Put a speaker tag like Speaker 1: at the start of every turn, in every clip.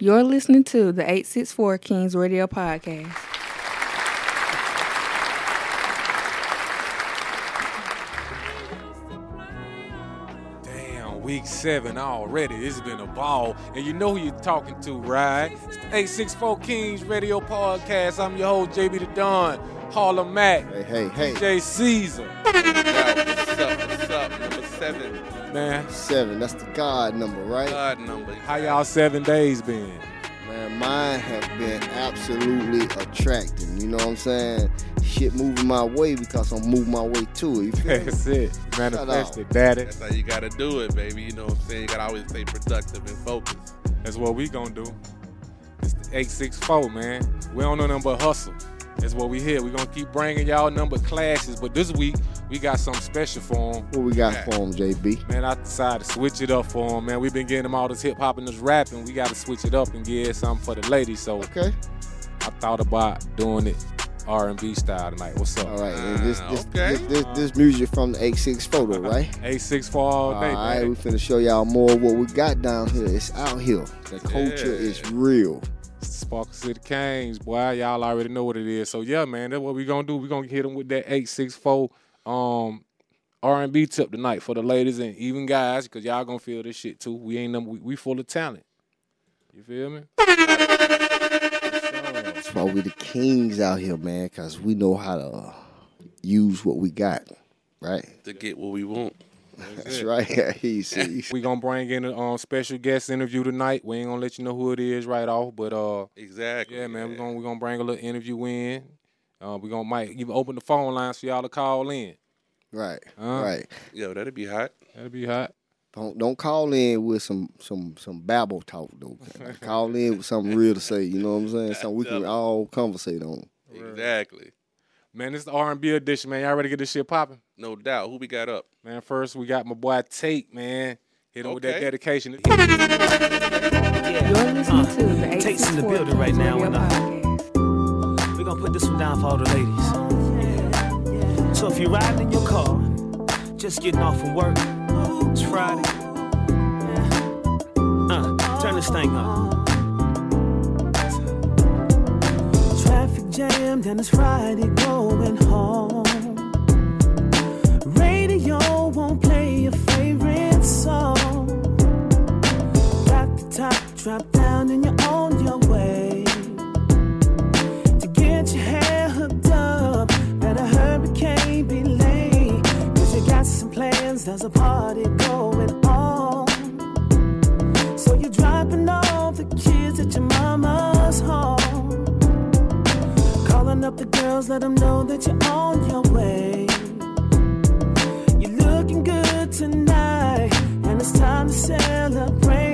Speaker 1: You're listening to the 864 Kings Radio Podcast.
Speaker 2: Damn, week seven already. It's been a ball. And you know who you're talking to, right? It's the 864 Kings Radio Podcast. I'm your host, JB the Don, Harlem Mac,
Speaker 3: Hey, hey, hey.
Speaker 2: Jay
Speaker 4: Ceazar. Seven.
Speaker 2: Man,
Speaker 3: Seven, that's the God number, right?
Speaker 4: God number.
Speaker 2: how y'all seven days been?
Speaker 3: Man, mine have been absolutely attracting. You know what I'm saying? Shit moving my way because I'm moving my way to it. You feel me?
Speaker 2: That's it.
Speaker 3: out.
Speaker 2: Manifested, daddy.
Speaker 4: That's how you gotta do it, baby. You know what I'm saying? You gotta always stay productive and focused.
Speaker 2: That's what we gonna do. It's the 864, man. We don't know nothing but hustle. That's what we here. we gonna keep bringing y'all number classes, but this week we got something special for him.
Speaker 3: What we got for him, JB?
Speaker 2: Man, I decided to switch it up for him, man. We've been getting them all this hip hop and this rapping. We got to switch it up and get something for the ladies. So
Speaker 3: Okay.
Speaker 2: I thought about doing it R&B style tonight. What's up?
Speaker 3: All right. And this, ah, this,
Speaker 4: Okay.
Speaker 3: this, this, this music from the 86 photo, right?
Speaker 2: A6 for all
Speaker 3: All
Speaker 2: day,
Speaker 3: right,
Speaker 2: man.
Speaker 3: we finna show y'all more of what we got down here. It's out here. The culture
Speaker 4: Yeah.
Speaker 3: is real.
Speaker 2: Sparkle City Kings, boy. Y'all already know what it is. So yeah, man, that's what we gonna do. we gonna hit them with that 864 um R&B tip tonight for the ladies and even guys, because y'all gonna feel this shit too. We ain't number we, we full of talent. You feel me?
Speaker 3: That's why we the kings out here, man, because we know how to uh, use what we got, right?
Speaker 4: To get what we want.
Speaker 3: That's right. he see.
Speaker 2: We gonna bring in a um, special guest interview tonight. We ain't gonna let you know who it is right off, but uh,
Speaker 4: Exactly.
Speaker 2: yeah, man, we gonna we gonna bring a little interview in. Uh, we gonna might even open the phone lines for y'all to call in.
Speaker 3: Right,
Speaker 2: Huh?
Speaker 3: right.
Speaker 4: Yo, that'd be hot.
Speaker 2: That'd be hot.
Speaker 3: Don't don't call in with some some some babble talk though. call in with something real to say. You know what I'm saying? Something we can all conversate on.
Speaker 4: Exactly.
Speaker 2: Man, this is the R&B edition, man. Y'all ready to get this shit popping?
Speaker 4: No doubt. Who we got up?
Speaker 2: Man, first we got my boy Tate, man. Hit him with that dedication.
Speaker 1: You're listening to the
Speaker 5: Tate's in the building right now, and, uh, We're gonna put this one down for all the ladies. So if you're riding in your car, just getting off from work, it's Friday. Uh, turn this thing up. Traffic jammed and it's Friday going home. Radio won't play your favorite song. Got the top drop down you're your there's a party going on. So you're dropping off the kids at your mama's home. Calling up the girls, let them know that you're on your way. You're looking good tonight, and it's time to celebrate.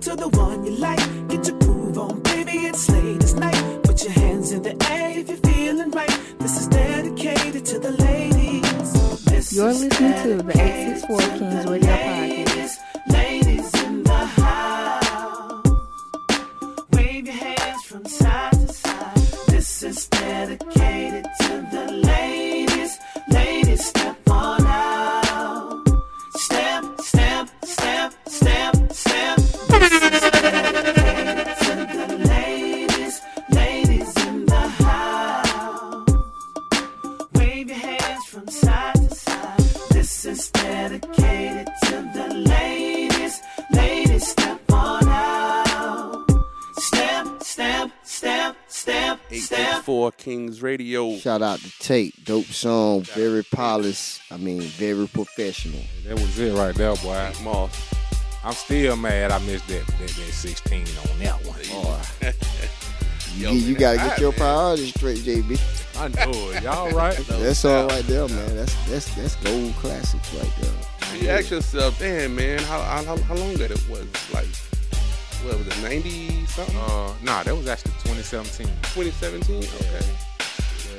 Speaker 5: to the one you like. Get your groove on, baby, it's late as night. Put your hands in the air if you're feeling right. This is dedicated to the ladies. This
Speaker 1: You're listening to the 864 Kings Radio
Speaker 3: Shout out to Tate, dope song, very polished. I mean, very professional.
Speaker 2: That was it right there, boy.
Speaker 4: Moss.
Speaker 2: I'm still mad I missed that that, that 16 on that one.
Speaker 3: Boy, you,
Speaker 4: Yo,
Speaker 3: you
Speaker 4: man,
Speaker 3: gotta get your
Speaker 4: man.
Speaker 3: priorities straight, JB.
Speaker 2: I know it. Y'all right?
Speaker 3: That song right there, man. That's that's that's gold classics right there.
Speaker 4: You ask yourself, damn, man, how, how, how long that it was? Like, what was it, 90 something?
Speaker 2: Uh, nah, that was actually 2017.
Speaker 4: 2017? Okay.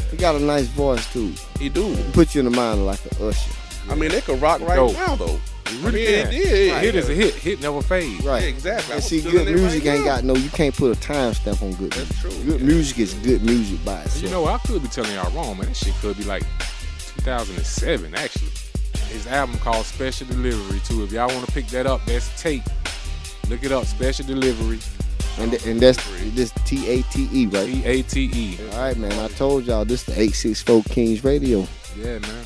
Speaker 3: He got a nice voice too.
Speaker 4: He do.
Speaker 3: Put you in the mind like an usher.
Speaker 4: I mean, they could rock right
Speaker 2: Dope.
Speaker 4: now, though.
Speaker 2: It
Speaker 4: I
Speaker 2: really
Speaker 4: mean,
Speaker 2: can.
Speaker 4: it did.
Speaker 2: A hit is a hit. Hit never fades.
Speaker 3: Right.
Speaker 4: Yeah, exactly.
Speaker 3: And see, good
Speaker 4: it right
Speaker 3: music ain't
Speaker 4: now.
Speaker 3: got no. You can't put a timestamp on good.
Speaker 4: That's
Speaker 3: music.
Speaker 4: true,
Speaker 3: Good
Speaker 4: yeah.
Speaker 3: music is good music by itself.
Speaker 2: You know, I could be telling y'all wrong, man. That shit could be like 2007, actually. His album called Special Delivery, too. If y'all want to pick that up, that's Tate. Look it up, Special Delivery,
Speaker 3: and th- and that's this T A T E right.
Speaker 2: T A T E.
Speaker 3: All right, man. I told y'all this the eight six four Kings Radio.
Speaker 2: Yeah, man.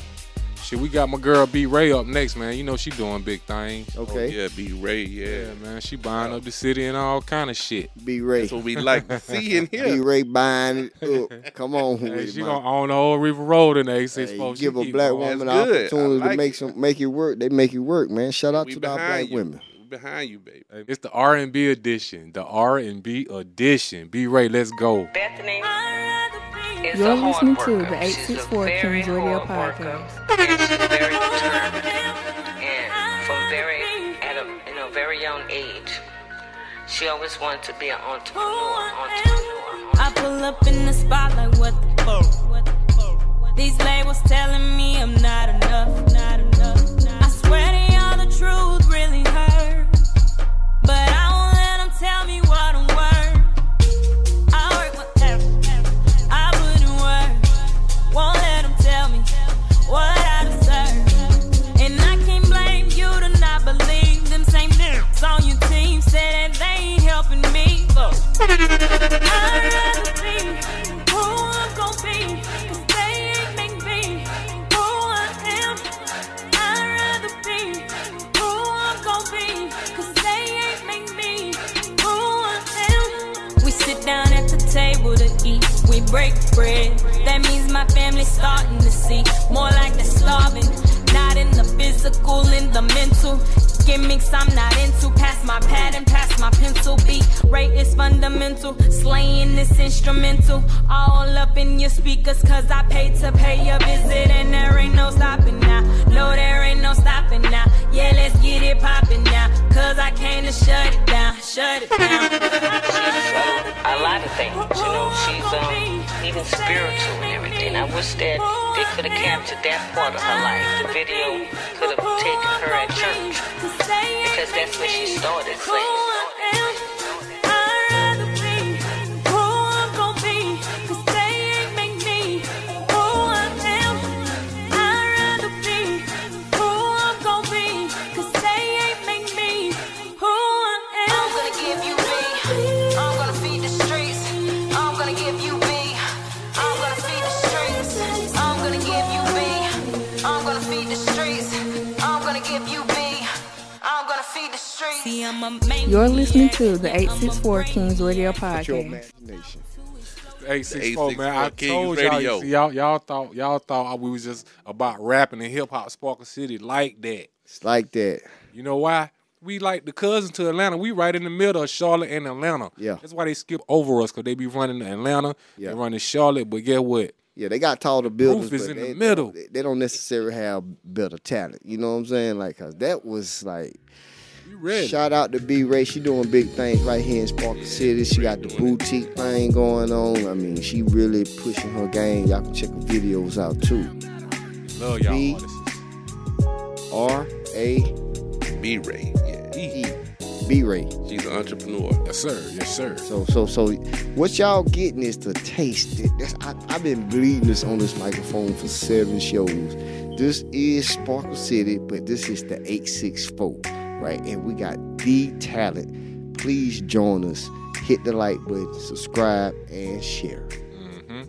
Speaker 2: Shit, we got my girl B Ray up next, man. You know she doing big things.
Speaker 3: Okay,
Speaker 4: Oh, yeah, B Ray, yeah.
Speaker 2: Yeah, man. She buying up the city and all kind of shit.
Speaker 3: B Ray.
Speaker 4: That's what we like to see and
Speaker 3: B. Ray buying it up. Come on,
Speaker 2: Hey,
Speaker 3: with
Speaker 2: she
Speaker 3: it,
Speaker 2: gonna own the whole River Road in the 864.
Speaker 3: you give a black woman
Speaker 4: That's
Speaker 3: an opportunity
Speaker 4: like
Speaker 3: to make
Speaker 4: it.
Speaker 3: some make it work. They make it work, man. Shout out
Speaker 4: We
Speaker 3: to our black
Speaker 4: you.
Speaker 3: women.
Speaker 4: We behind you, baby.
Speaker 2: It's the R and B edition. The R and B edition. B Ray, let's go.
Speaker 6: Bethany is
Speaker 1: You're
Speaker 6: a hard
Speaker 1: listening to
Speaker 6: worker.
Speaker 1: the 864
Speaker 6: very
Speaker 1: Kings Radio Podcast.
Speaker 6: And very determined. And from very at a you know very young age, she always wanted to be an entrepreneur. entrepreneur,
Speaker 7: I pull up in the spotlight, what the fuck? What the fuck? These labels telling me I'm not enough, not on your team say that they ain't helping me. Look. Break bread. That means my family's starting to see more like they're starving. Not in the physical, in the mental. Gimmicks I'm not into. Pass my pad and pass my pencil. Beat rate is fundamental. Slaying this instrumental. All up in your speakers, cause I paid to pay a visit. And there ain't no stopping now. No, there ain't no stopping now. Yeah, let's get it poppin' now. Cause I came to shut it down. Shut it down.
Speaker 6: Things, you know. She's um, even spiritual and everything. I wish that they could have captured that part of her life. The video could have taken her at church because that's where she started singing.
Speaker 1: You're listening to the 864 Kings Radio
Speaker 3: What's your
Speaker 1: Podcast.
Speaker 3: imagination?
Speaker 2: 864, man. I
Speaker 4: 864 Kings
Speaker 2: told y'all,
Speaker 4: Radio.
Speaker 2: you see, y'all, y'all thought y'all thought we was just about rapping and hip hop Sparkle City like that.
Speaker 3: It's like that.
Speaker 2: You know why? We like the cousin to Atlanta. We right in the middle of Charlotte and Atlanta.
Speaker 3: Yeah.
Speaker 2: That's why they skip over us because they be running to Atlanta,
Speaker 3: Yeah.
Speaker 2: they running Charlotte. But get what?
Speaker 3: Yeah, they got taller buildings,
Speaker 2: Roof is
Speaker 3: but
Speaker 2: in the middle.
Speaker 3: They, they don't necessarily have better talent. You know what I'm saying? Like, cause that was like. Shout out to B Ray. She doing big things right here in Sparkle City. She got the boutique thing going on. I mean, she really pushing her game. Y'all can check her videos out too.
Speaker 2: Love y'all
Speaker 3: B. R A
Speaker 4: B Ray. Yeah.
Speaker 3: E B Ray.
Speaker 4: She's an entrepreneur.
Speaker 2: Yes, sir. Yes, sir.
Speaker 3: So so so what y'all getting is to taste it. That's, I, I've been bleeding this on this microphone for seven shows. This is Sparkle City, but this is the 864, right? And we got the talent. Please join us. Hit the like button, subscribe, and share. Mm-hmm.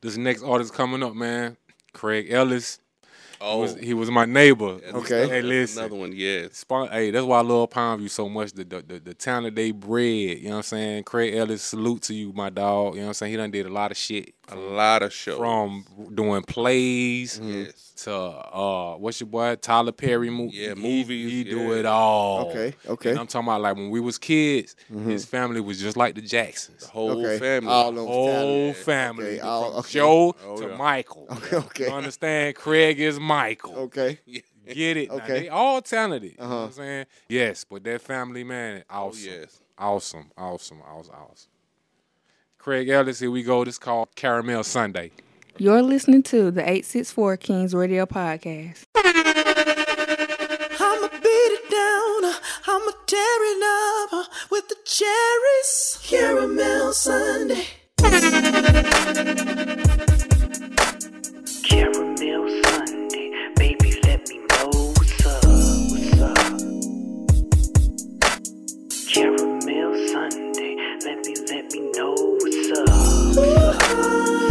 Speaker 2: This next artist coming up, man. Craig Ellis. He
Speaker 4: Oh,
Speaker 2: was, he was my neighbor.
Speaker 4: that's
Speaker 3: Okay.
Speaker 4: another-
Speaker 2: Hey, listen.
Speaker 4: Another one, yeah.
Speaker 2: Spon- hey, that's why I love Palm View so much. The, the the the talent they bred. You know what I'm saying? Craig Ellis, salute to you, my dog. You know what I'm saying? He done did a lot of shit
Speaker 4: A lot of shows.
Speaker 2: from doing plays
Speaker 4: yes.
Speaker 2: to uh what's your boy Tyler Perry movie.
Speaker 4: Yeah,
Speaker 2: He-
Speaker 4: movies,
Speaker 2: He, do
Speaker 4: yeah.
Speaker 2: it all.
Speaker 3: Okay, okay.
Speaker 2: And I'm talking about like when we was kids, his family was just like the Jacksons.
Speaker 4: The whole
Speaker 3: Okay.
Speaker 4: family.
Speaker 3: All those
Speaker 2: Whole
Speaker 3: talent.
Speaker 2: family,
Speaker 3: Okay,
Speaker 2: from
Speaker 3: all- okay.
Speaker 2: Joe
Speaker 4: Oh,
Speaker 2: to
Speaker 4: yeah.
Speaker 2: Michael.
Speaker 3: Okay, okay.
Speaker 2: You understand? Craig is Michael.
Speaker 3: Okay.
Speaker 2: Get it? Now,
Speaker 3: Okay.
Speaker 2: they all talented. You know what
Speaker 3: Uh-huh.
Speaker 2: I'm saying? Yes, but that family, man,
Speaker 4: Oh, yes.
Speaker 2: Awesome, awesome, awesome, awesome. Craig Ellis, here we go. This called Caramel Sunday.
Speaker 1: You're listening to the 864 Kings Radio Podcast.
Speaker 8: I'ma beat it down, I'ma tear it up uh, with the cherries. Caramel Sunday.
Speaker 9: Caramel Sunday, baby, let me know what's up, what's up. Caramel
Speaker 8: Ooh,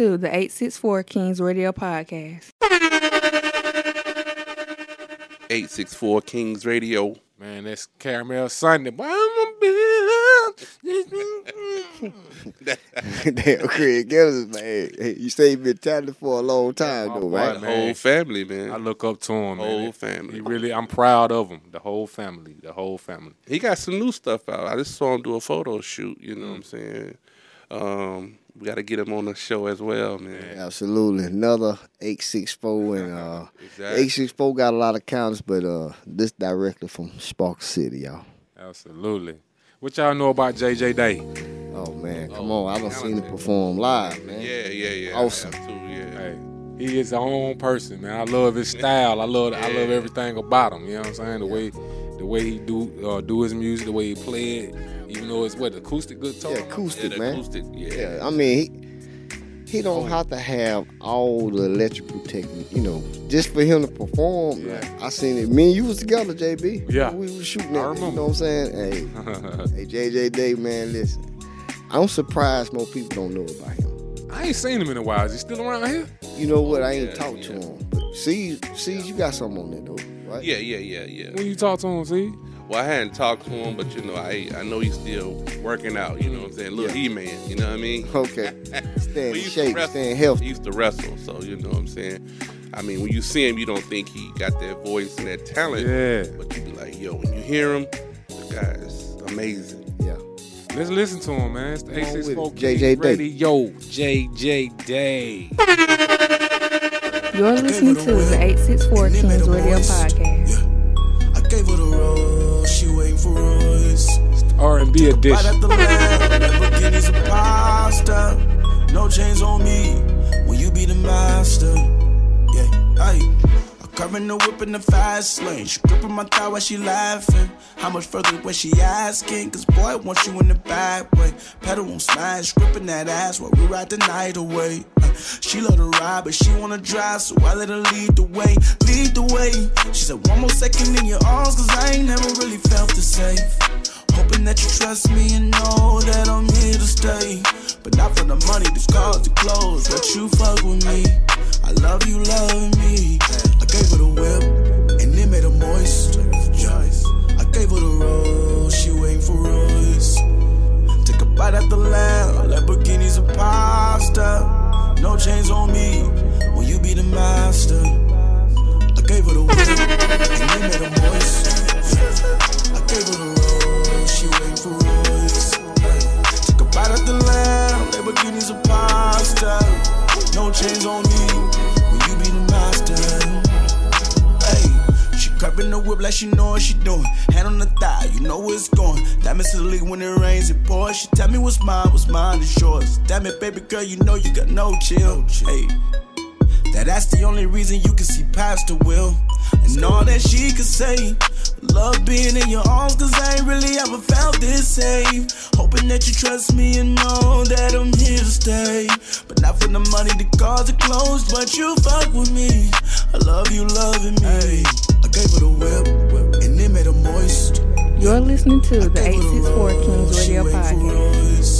Speaker 8: to
Speaker 1: the 864 Kings Radio Podcast. 864 Kings Radio.
Speaker 2: Man, that's Caramel Sunday. Boy,
Speaker 3: Damn, Craig Ellis, man. Hey, you say you been talented for a long time,
Speaker 2: my
Speaker 3: though,
Speaker 2: boy,
Speaker 3: right?
Speaker 4: The
Speaker 2: man.
Speaker 4: whole family, man.
Speaker 2: I look up to him, man.
Speaker 4: Whole family.
Speaker 2: He really, I'm proud of him. The whole family. The whole family.
Speaker 4: he got some new stuff out. I just saw him do a photo shoot. You know what
Speaker 2: Mm.
Speaker 4: I'm saying? Um, we got to get him on the show as well, man.
Speaker 3: Absolutely. Another 864 and uh
Speaker 4: Exactly.
Speaker 3: 864 got a lot of counts, but uh this directly from Spark City, y'all.
Speaker 2: Absolutely. What y'all know about JJ Day?
Speaker 3: Oh man, come on. I done seen him perform live, man.
Speaker 4: Yeah, yeah, yeah.
Speaker 3: Awesome.
Speaker 4: I yeah.
Speaker 2: Hey, he is his own person, man. I love his style. I love I love everything about him. You know what I'm saying? The way the way he do uh, do his music, the way he play it, even though it's what acoustic guitar.
Speaker 3: Yeah, acoustic,
Speaker 4: Yeah,
Speaker 3: man.
Speaker 4: acoustic, yeah.
Speaker 3: Yeah, I mean, he, he don't have to have all the electrical technique, you know, just for him to perform.
Speaker 2: Yeah.
Speaker 3: like, I seen it. Me and you was together, JB.
Speaker 2: Yeah.
Speaker 3: we was shooting
Speaker 2: I
Speaker 3: at. You know what I'm saying? Hey, hey, JJ Day, man, listen. I'm surprised more people don't know about him.
Speaker 2: I ain't seen him in a while. Is he still around here?
Speaker 3: You know what? Oh, I ain't
Speaker 4: Yeah,
Speaker 3: talked to him. But see, see, you got something on there though, right?
Speaker 4: Yeah, yeah, yeah, yeah.
Speaker 2: When you talk to him, see?
Speaker 4: Well, I hadn't talked to him, but you know, I I know he's still working out. You know what I'm saying? Little
Speaker 3: Yeah.
Speaker 4: He Man. You know what I mean?
Speaker 3: Okay. Staying in
Speaker 4: used to
Speaker 3: shape, staying healthy.
Speaker 4: He used to wrestle, so you know what I'm saying. I mean, when you see him, you don't think he got that voice and that talent.
Speaker 2: Yeah.
Speaker 4: But you be like, yo, when you hear him, the guy is amazing.
Speaker 3: Yeah.
Speaker 2: Let's listen to him, man. It's the
Speaker 3: Come on with
Speaker 2: 864
Speaker 3: it. JJ Day.
Speaker 2: Radio. JJ Day.
Speaker 1: You're listening to the 864 Kings Radio Podcast.
Speaker 2: R&B
Speaker 10: Right
Speaker 2: edition.
Speaker 10: at the lamb, Lamborghinis. No chains on me when you be the master. Yeah, aye. Car the whip in the fast lane. She gripping my thigh while she laughing. How much further was she asking? Cause boy, I want you in the back way. Pedal on smash, gripping that ass while we ride the night away. Uh, She love to ride, but she wanna drive, so I let her lead the way. Lead the way. She said, one more second in your arms, cause I ain't never really felt the safe. Hoping that you trust me and know that I'm here to stay. But not for the money, the cars, the clothes, but you fuck with me. I love you, love me. I gave her the whip, and it made her moist. I gave her the rose, she waiting for Royce. Take a bite at the lamb, Lamborghinis and pasta. No chains on me, when you be the master. I gave her the whip, and it made her moist. I gave her the she waiting for Royce. Took a bite at the lamb, Lamborghinis and pasta. No chains on me, when you be the master. Hey, she grabbing the whip like she know what she doing. Hand on the thigh, you know where it's going. Diamonds to the league when it rains it pours. She tell me what's mine, what's mine is yours. Damn it, baby girl, you know you got no chill. Hey. That that's the only reason you can see past the will. And all that she could say. Love being in your arms, cause I ain't really safe. Hoping that you trust me and know that I'm here to stay. But not for the money, the cars are closed, but you fuck with me. I love you, loving me. I gave her the whip, and it made her moist.
Speaker 1: You're listening to the
Speaker 10: Gave her the
Speaker 1: 864 Kings Radio Podcast.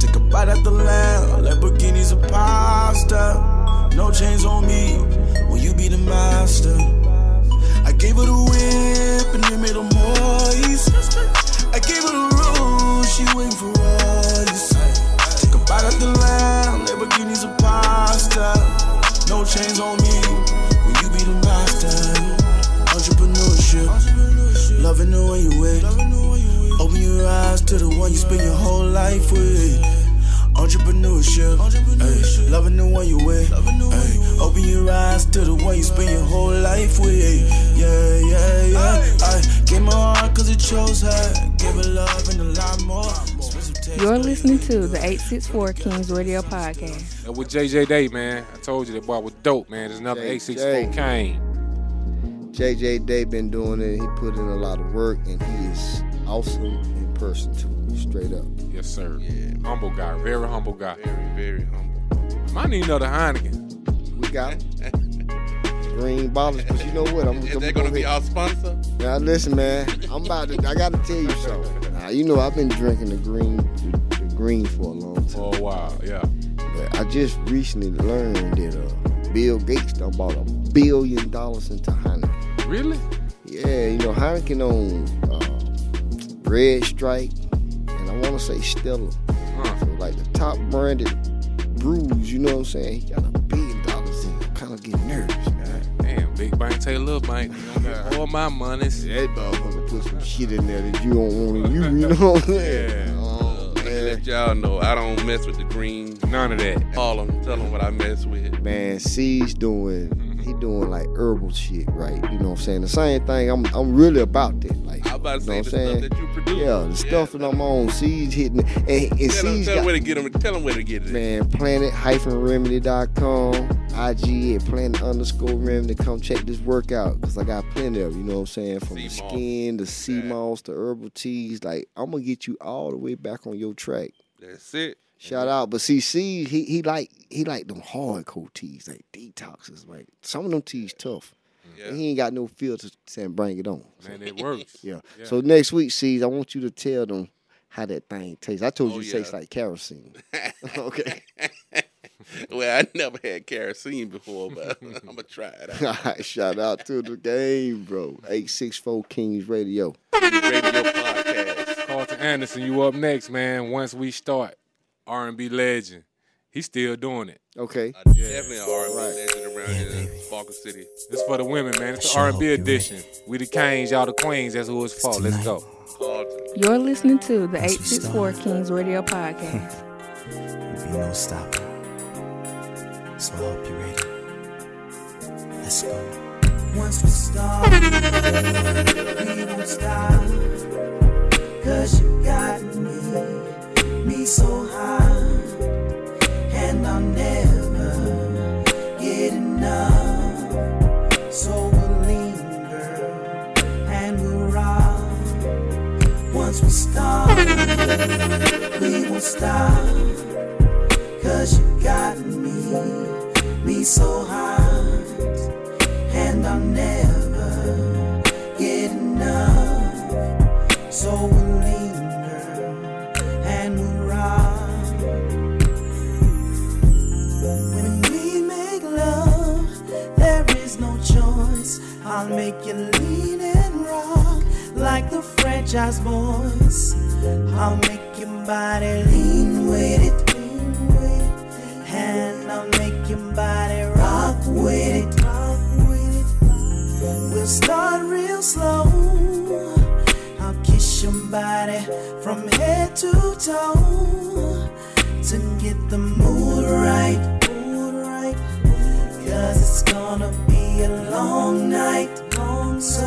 Speaker 10: Take a bite at the lamb, Lamborghinis and pasta. No chains on me when you be the master. I gave her the whip and it made her moist. I gave her the rose, she waiting for Royce. Take a bite at the lamb, Lamborghinis and pasta. No chains on me when you be the master. Entrepreneurship, loving the way you with. Open your eyes to the one you spend your whole life with. Entrepreneurship, ay, loving the one you with. Ay, open your eyes to the one you spend your whole life with. Yeah, yeah, yeah. I gave my heart cause it chose her. Give her love and a lot more.
Speaker 1: You're listening to the 864 Kings Radio Podcast.
Speaker 2: That with JJ Day, man. I told you that boy was dope, man. There's another
Speaker 3: JJ.
Speaker 2: 864 Kane.
Speaker 3: JJ Day been doing it. He put in a lot of work, and he is awesome in person too. Straight up.
Speaker 2: Yes, sir.
Speaker 4: Yeah.
Speaker 2: Humble guy. Very humble guy.
Speaker 4: Very, very humble.
Speaker 2: Might need another Heineken.
Speaker 3: We got him. green bottles, but you know what? I'm,
Speaker 4: Is
Speaker 3: I'm
Speaker 4: that gonna be our sponsor?
Speaker 3: Now listen, man. I'm about to. I got to tell you something. Now, you know I've been drinking the green, the, the green for a long time.
Speaker 2: For a while, yeah.
Speaker 3: But I just recently learned that uh, Bill Gates done bought a billion dollars into Heineken.
Speaker 2: Really?
Speaker 3: Yeah, you know Heineken on uh, Red Stripe, and I want to say Stella.
Speaker 2: Huh.
Speaker 3: So like the top branded brews, you know what I'm saying? He got a billion dollars in. kind of getting nervous, man.
Speaker 2: Damn, big bank take little bank. You gonna get all my monies.
Speaker 3: That motherfucker put some shit in there that you don't want in you. You know what I'm saying?
Speaker 2: Yeah.
Speaker 3: Oh,
Speaker 4: let y'all know I don't mess with the green.
Speaker 2: None of that.
Speaker 4: Call them, tell them what I mess with.
Speaker 3: man, C's doing he doing like herbal shit, right? You know what I'm saying? The same thing. I'm I'm really about that. Like
Speaker 4: I about to
Speaker 3: you know
Speaker 4: say
Speaker 3: what I'm
Speaker 4: the stuff that you produce.
Speaker 3: Yeah, the stuff that I'm on, Seeds hitting and, and
Speaker 4: Tell them,
Speaker 3: C's
Speaker 4: tell them
Speaker 3: got,
Speaker 4: where to get them. Tell them where to get it.
Speaker 3: man, planet-remedy.com. IG at planet underscore to come check this workout because I got plenty of, you know what I'm saying? From the skin, the sea
Speaker 4: Yeah.
Speaker 3: moss, to herbal teas. Like, I'm gonna get you all the way back on your track.
Speaker 4: That's it.
Speaker 3: Shout out, but see, see, he he like he like them hardcore teas, like detoxes. Like some of them teas tough.
Speaker 4: Yeah.
Speaker 3: He ain't got no filter saying bring it on. So,
Speaker 2: Man, it works.
Speaker 3: yeah.
Speaker 2: Yeah.
Speaker 3: So next week, sees I want you to tell them how that thing tastes. I told
Speaker 4: Oh,
Speaker 3: you it tastes like kerosene. okay.
Speaker 4: well, I never had kerosene before, but I'm gonna try it out.
Speaker 3: All right. Shout out to the game, bro. Eight six four Kings Radio.
Speaker 4: Radio podcast.
Speaker 2: Carlton Anderson, you up next, man. Once we start, R&B legend. He's still doing it.
Speaker 3: Okay.
Speaker 4: I definitely an R&B
Speaker 3: Right.
Speaker 4: legend around here in Sparkle City.
Speaker 2: This for the women, man. It's the R&B edition. We the kings, y'all the queens. That's who it's for. Let's go.
Speaker 1: You're listening to the 864 Kings Radio Podcast.
Speaker 11: be no stopping. So I hope you're ready. Let's go. Once we start, we won't stop. Cause you got me, so high. And I'll never get enough. So we'll linger and we'll rock. Once we start, we won't stop. Cause you got me, me so hot, franchise boys. I'll make your body lean with it, and I'll make your body rock with it. We'll start real slow. I'll kiss your body from head to toe to get the mood right, mood right. Cause it's gonna be a long night, long so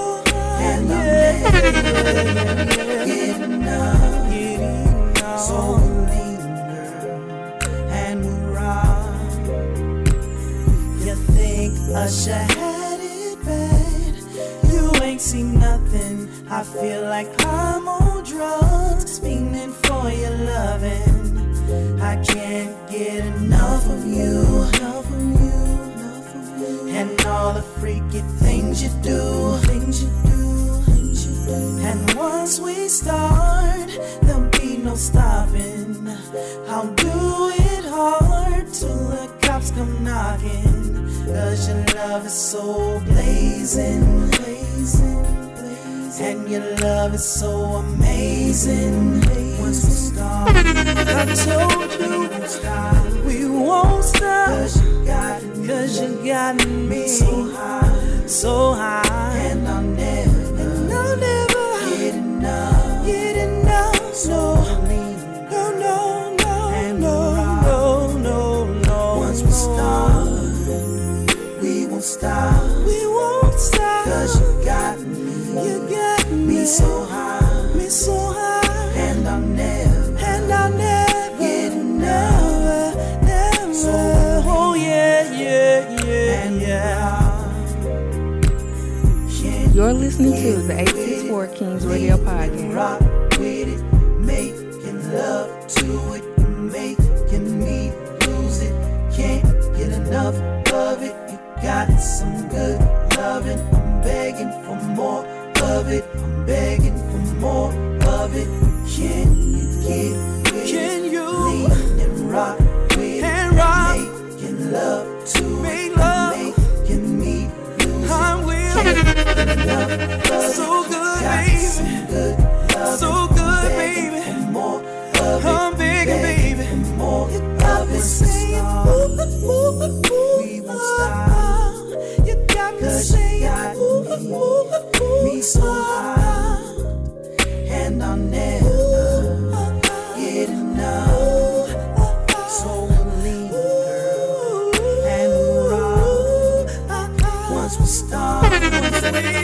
Speaker 11: Usher had it bad? You ain't seen nothing. I feel like I'm on drugs, fiending for your loving. I can't get enough of you, and all the freaky things you do. And once we start, there'll be no stopping. I'll do it hard till the cops come knocking. Cause your love is so blazing, blazing, blazing. And your love is so amazing. Once we start, I told you we won't stop. Cause you got Cause you got me so high, so high. And I'll never, so high, me so high. And I'll never, and I'll never get enough, never. So, oh yeah, yeah, yeah, yeah.
Speaker 1: You're listening to the 864 Kings Radio Podcast.
Speaker 11: Rock with it, making love to it, making me lose it. Can't get enough of it. You got some good loving. I'm begging for more of it. Begging for more of it. Can you get with Can you lean and rock with and rock, making love to make love, making me lose I'm so good, baby. So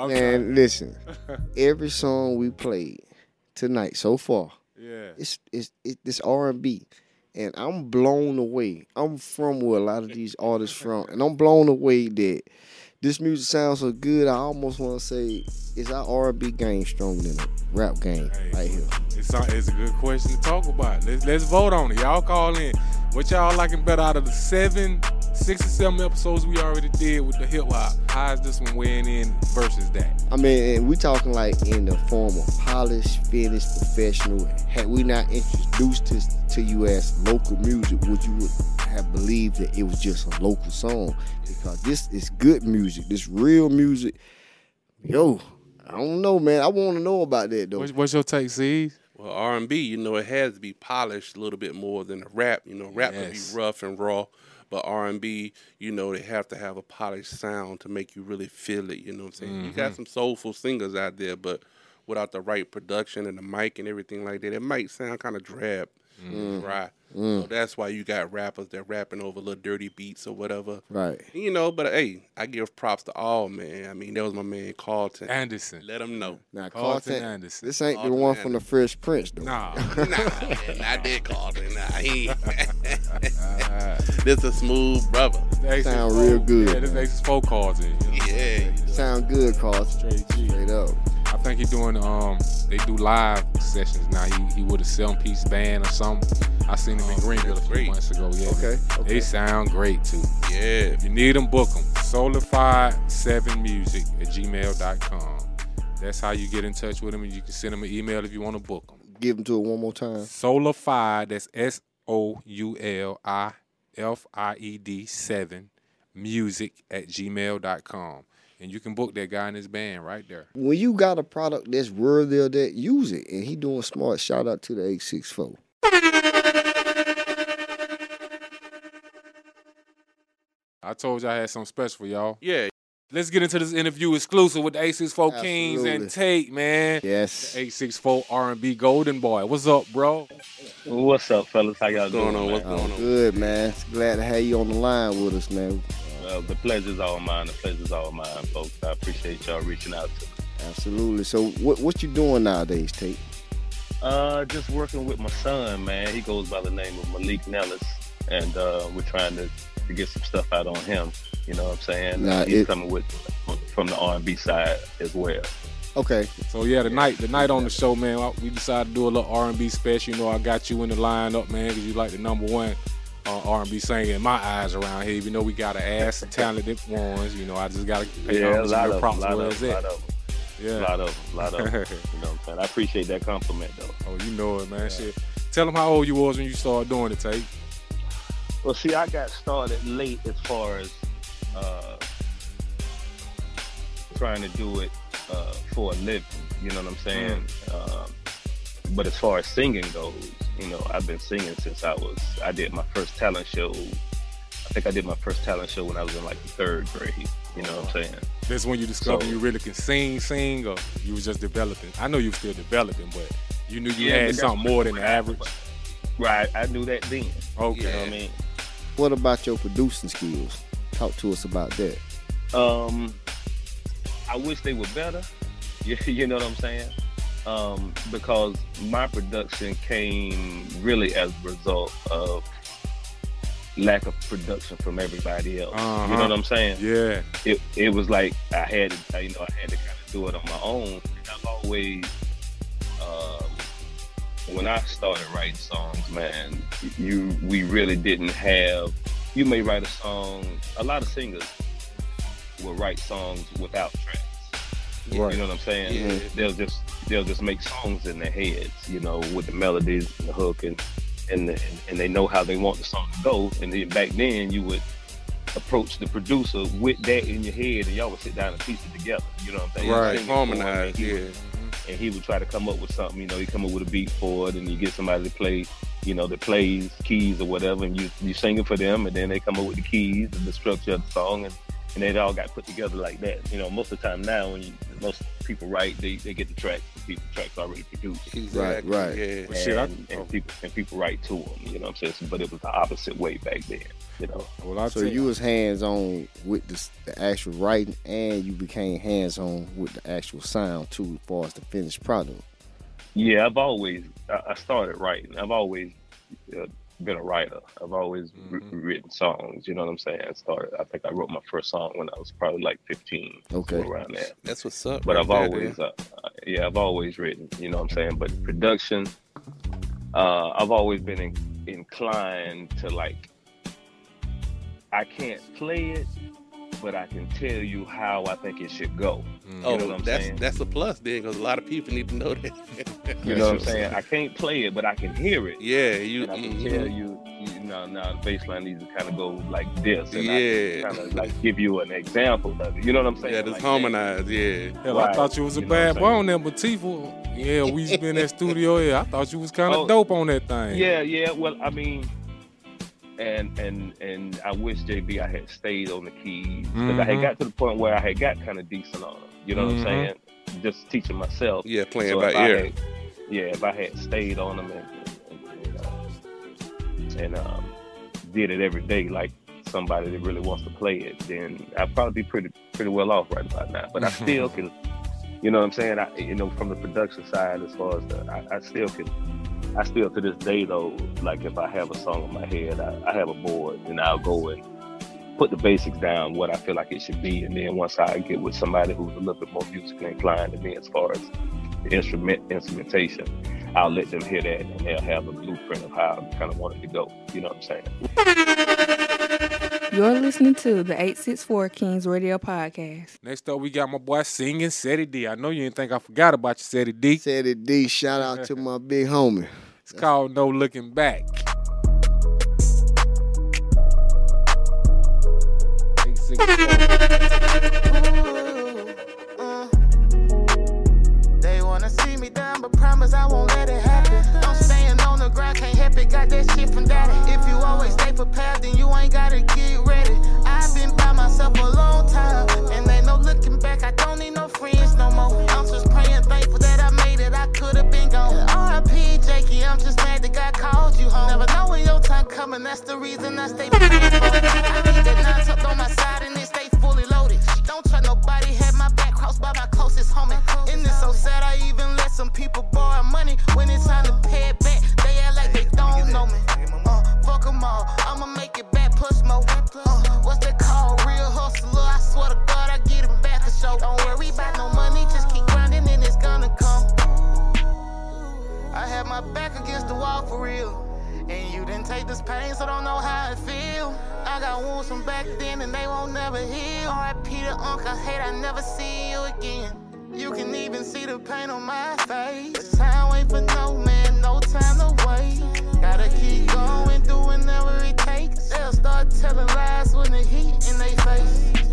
Speaker 2: I'm
Speaker 3: Man, listen. Every song we played tonight so far,
Speaker 2: Yeah.
Speaker 3: it's it's it, this R and B, and I'm blown away. I'm from where a lot of these artists from, and I'm blown away that this music sounds so good. I almost want to say, is our R and B game stronger than the rap game
Speaker 2: Hey.
Speaker 3: right here?
Speaker 2: It's, a- it's a good question to talk about. Let's let's vote on it. Y'all call in. What y'all liking better out of the seven, six or seven episodes we already did with the hip hop? How is this one weighing in versus that?
Speaker 3: I mean, and we talking like in the form of polished, finished, professional. Had we not introduced this to you as local music, would you have believed that it was just a local song? Because this is good music. This real music. Yo, I don't know, man. I want to know about that though.
Speaker 2: What's, what's your take, C's?
Speaker 4: Well, R and B, you know, it has to be polished a little bit more than a rap. You know, rap can be rough and raw, but R and B, you know, they have to have a polished sound to make you really feel it. You know what I'm saying? You
Speaker 2: Mm-hmm.
Speaker 4: got some soulful singers out there, but without the right production and the mic and everything like that, it might sound kind of drab,
Speaker 2: Mm-hmm.
Speaker 4: dry. So that's why you got rappers that rapping over little dirty beats or whatever.
Speaker 3: Right.
Speaker 4: You know, but hey, I give props to all man. I mean, that was my man Carlton.
Speaker 2: Anderson.
Speaker 4: Let him know.
Speaker 3: Now,
Speaker 2: Carlton
Speaker 3: Carlton,
Speaker 2: Anderson.
Speaker 3: this ain't the
Speaker 4: Carlton
Speaker 3: one from the Fresh Prince though.
Speaker 2: Nah.
Speaker 4: nah, man, I did Carlton. Nah, he ain't. this a smooth brother.
Speaker 2: This
Speaker 3: Sound real good,
Speaker 2: Yeah, this
Speaker 3: man.
Speaker 2: Aces four cards in. You know?
Speaker 4: Yeah.
Speaker 3: Sound good, Carlton.
Speaker 2: Straight G.
Speaker 3: Straight up.
Speaker 2: I think he doing um they do live sessions now. He he with a seven piece band or something. I seen him in
Speaker 4: Oh,
Speaker 2: Greenville a few
Speaker 4: great.
Speaker 2: months ago. Yeah,
Speaker 3: Okay, okay.
Speaker 2: They sound great too.
Speaker 4: Yeah.
Speaker 2: If you need them, book them. Soulified7music at gmail.com. That's how you get in touch with them, and you can send them an email if you want to book them.
Speaker 3: Give them to it one more time.
Speaker 2: Soulified, that's S O U L I F I E D 7 music at gmail.com. And you can book that guy and his band right there.
Speaker 3: When you got a product that's worthy of that, use it. And he doing smart. Shout out to the 864.
Speaker 2: I told y'all I had something special for y'all.
Speaker 4: Yeah.
Speaker 2: Let's get into this interview exclusive with the 864 Kings and
Speaker 3: Absolutely.
Speaker 2: Tate, man.
Speaker 3: Yes.
Speaker 2: 864 R&B Golden Boy. What's up, bro?
Speaker 12: What's up, fellas? How y'all
Speaker 4: What's going
Speaker 12: doing?
Speaker 4: on? What's
Speaker 12: man?
Speaker 4: going on?
Speaker 3: good, man. Glad to have you on the line with us, man.
Speaker 12: Uh, the pleasure's all mine. The pleasure's all mine, folks. I appreciate y'all reaching out to me.
Speaker 3: Absolutely. So, what what you doing nowadays, Tate?
Speaker 12: Uh, just working with my son, man. He goes by the name of Malik Nellis, and uh, we're trying to, to get some stuff out on him. You know what I'm saying?
Speaker 3: Nah,
Speaker 12: He's
Speaker 3: it-
Speaker 12: coming with from the R&B side as well.
Speaker 3: Okay.
Speaker 2: So yeah, the night the night on the show, man, we decided to do a little R&B special. You know, I got you in the lineup, man, because you like the number one uh, R&B singing in my eyes around here. Even though we got to ask the talented ones, you know, I just got to pay
Speaker 12: Yeah, a lot of
Speaker 2: props
Speaker 12: them, lot
Speaker 2: where
Speaker 12: of
Speaker 2: it's
Speaker 12: them,
Speaker 2: at.
Speaker 12: lot of them,
Speaker 2: Yeah.
Speaker 12: lot of them, lot of them. you know what I'm saying? I appreciate that compliment, though.
Speaker 2: Oh, you know it, man. Shit. Tell them how old you was when you started doing it, Tate.
Speaker 12: Well, see, I got started late as far as uh, trying to do it uh, for a living. You know what I'm saying? Um, but as far as singing goes, you know, I've been singing since I was. I did my first talent show. I think I did my first talent show when I was in like the third grade. You know what I'm saying?
Speaker 2: That's when you discovered
Speaker 12: So-
Speaker 2: you really can sing, sing, or you was just developing. I know you were still developing, but you knew you
Speaker 12: Yeah,
Speaker 2: had something more than the average.
Speaker 12: Right. I knew that then.
Speaker 2: Okay.
Speaker 12: You know what I mean?
Speaker 3: What about your producing skills? Talk to us about that.
Speaker 12: Um, I wish they were better. You, you know what I'm saying? Um, because my production came really as a result of lack of production from everybody else. You
Speaker 2: Uh-huh.
Speaker 12: know what I'm saying?
Speaker 2: Yeah.
Speaker 12: It it was like I had to, you know, I had to kind of do it on my own. And I've always, um, when I started writing songs, man, you we really didn't have. You may write a song. A lot of singers will write songs without tracks. You-
Speaker 2: Right.
Speaker 12: You know what I'm saying?
Speaker 4: Yeah.
Speaker 12: They'll just they'll just make songs in their heads, you know, with the melodies and the hook and and the, and they know how they want the song to go. And then back then you would approach the producer with that in your head and y'all would sit down and piece it together. You know what I'm saying?
Speaker 4: Right.
Speaker 12: Sing it for him,
Speaker 4: Harmonize, yeah.
Speaker 12: would- and he would try to come up with something. You know, he come up with a beat for it, and you get somebody to play you know, that plays keys or whatever, and you you sing it for them, and then they come up with the keys and the structure of the song, and and it all got put together like that. You know, most of the time now, when you, most people write, they, they get the tracks, the people tracks already produced.
Speaker 4: Exactly.
Speaker 3: right.
Speaker 4: Yeah.
Speaker 2: But shit, I-
Speaker 12: and, and people and people write to them. You know what I'm saying? But it was the opposite way back then. You know.
Speaker 2: Well, I
Speaker 3: So you was hands on with the, the actual writing, and you became hands on with the actual sound too, as far as the finished product.
Speaker 12: Yeah, I've always I I started writing. I've always uh, been a writer. I've always wri- written songs. You know what I'm saying? I started. I think I wrote my first song when I was probably like 15.
Speaker 3: Okay.
Speaker 12: somewhere around there.
Speaker 4: That's what's up.
Speaker 12: But
Speaker 4: right
Speaker 12: I've
Speaker 4: there,
Speaker 12: always, uh, uh, yeah, I've always written. You know what I'm saying? But production, uh, I've always been in, inclined to like. I can't play it, but I can tell you how I think it should go.
Speaker 4: Oh,
Speaker 12: you know what I'm
Speaker 4: that's
Speaker 12: saying?
Speaker 4: that's a plus then, because a lot of people need to know that.
Speaker 12: You know what I'm saying? I can't play it, but I can hear it.
Speaker 4: yeah, you.
Speaker 12: and I can
Speaker 4: mhm.
Speaker 12: tell you, you know, now the bass line needs to kind of go like this, and
Speaker 4: Yeah.
Speaker 12: I kind of like give you an example of it. You know what I'm saying?
Speaker 4: Yeah, just
Speaker 12: Like,
Speaker 4: harmonize. Yeah.
Speaker 2: Hell, I thought you was a
Speaker 12: You
Speaker 2: bad
Speaker 12: I'm
Speaker 2: boy
Speaker 12: saying?
Speaker 2: on there, but Tifa, yeah, we used to in that studio. Yeah, I thought you was kind of
Speaker 12: Oh.
Speaker 2: dope on that thing.
Speaker 12: Yeah, yeah. Well, I mean, and and and I wish JB I had stayed on the keys because I
Speaker 2: Mhm.
Speaker 12: had got to the point where I had got kind of decent on them. You know
Speaker 2: Mhm.
Speaker 12: what I'm saying? Just teaching myself.
Speaker 4: Yeah, playing
Speaker 12: So
Speaker 4: by ear.
Speaker 12: had- yeah, if I had stayed on them and and, and, uh, and um, did it every day like somebody that really wants to play it, then I'd probably be pretty pretty well off right about now. But I still can, you know what I'm saying? I, you know, from the production side, as far as the, I, I still can. I still to this day though, like if I have a song in my head, I, I have a board and I'll go and put the basics down, what I feel like it should be, and then once I get with somebody who's a little bit more musically inclined than me as far as the instrument instrumentation, I'll let them hear that and they'll have a blueprint of how I kind of want it to go. You know what I'm saying?
Speaker 1: You're listening to the 864 Kings Radio Podcast.
Speaker 2: Next up, we got my boy singing Seti D. I know you didn't think I forgot about you, Seti D.
Speaker 3: Said it D. Shout out to my big homie.
Speaker 2: It's called No Looking Back. Eight, six, four.
Speaker 13: They wanna see me down, but promise I won't let it happen. I'm staying on the ground, can't help it, got that shit from daddy. If you always stay prepared, myself a long time, and ain't no looking back. I don't need no friends no more. I'm just praying, thankful that I made it. I could've been gone. R.I.P. Jakey, I'm just mad that God called you home. Never know when your time coming, that's the reason I stay praying for. I keep that nine tucked on my side and it stay fully loaded. Don't trust nobody, had my back crossed by my closest homie. And it's so sad I even let some people borrow money when it's time to pay it back. They act like they don't know me. Uh, fuck 'em all, I'ma make it back, plus more. Uh, what's that swear to God I get it back for sure. Don't worry about no money, just keep grinding and it's gonna come. I had my back against the wall for real. And you didn't take this pain, so don't know how it feel. I got wounds from back then and they won't never heal. R.I.P. to Uncle, hate I never see you again. You can even see the pain on my face. Time wait for no man, no time to wait. Gotta keep going, do whatever it takes. They'll start telling lies when the heat in they face.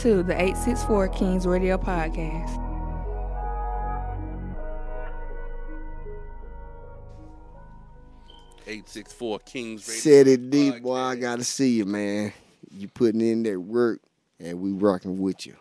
Speaker 13: To the
Speaker 1: 864 Kings Radio Podcast.
Speaker 4: Eight six four Kings Radio.
Speaker 3: Said it deep, boy. I gotta see you, man. You putting in that work, and we rocking with you.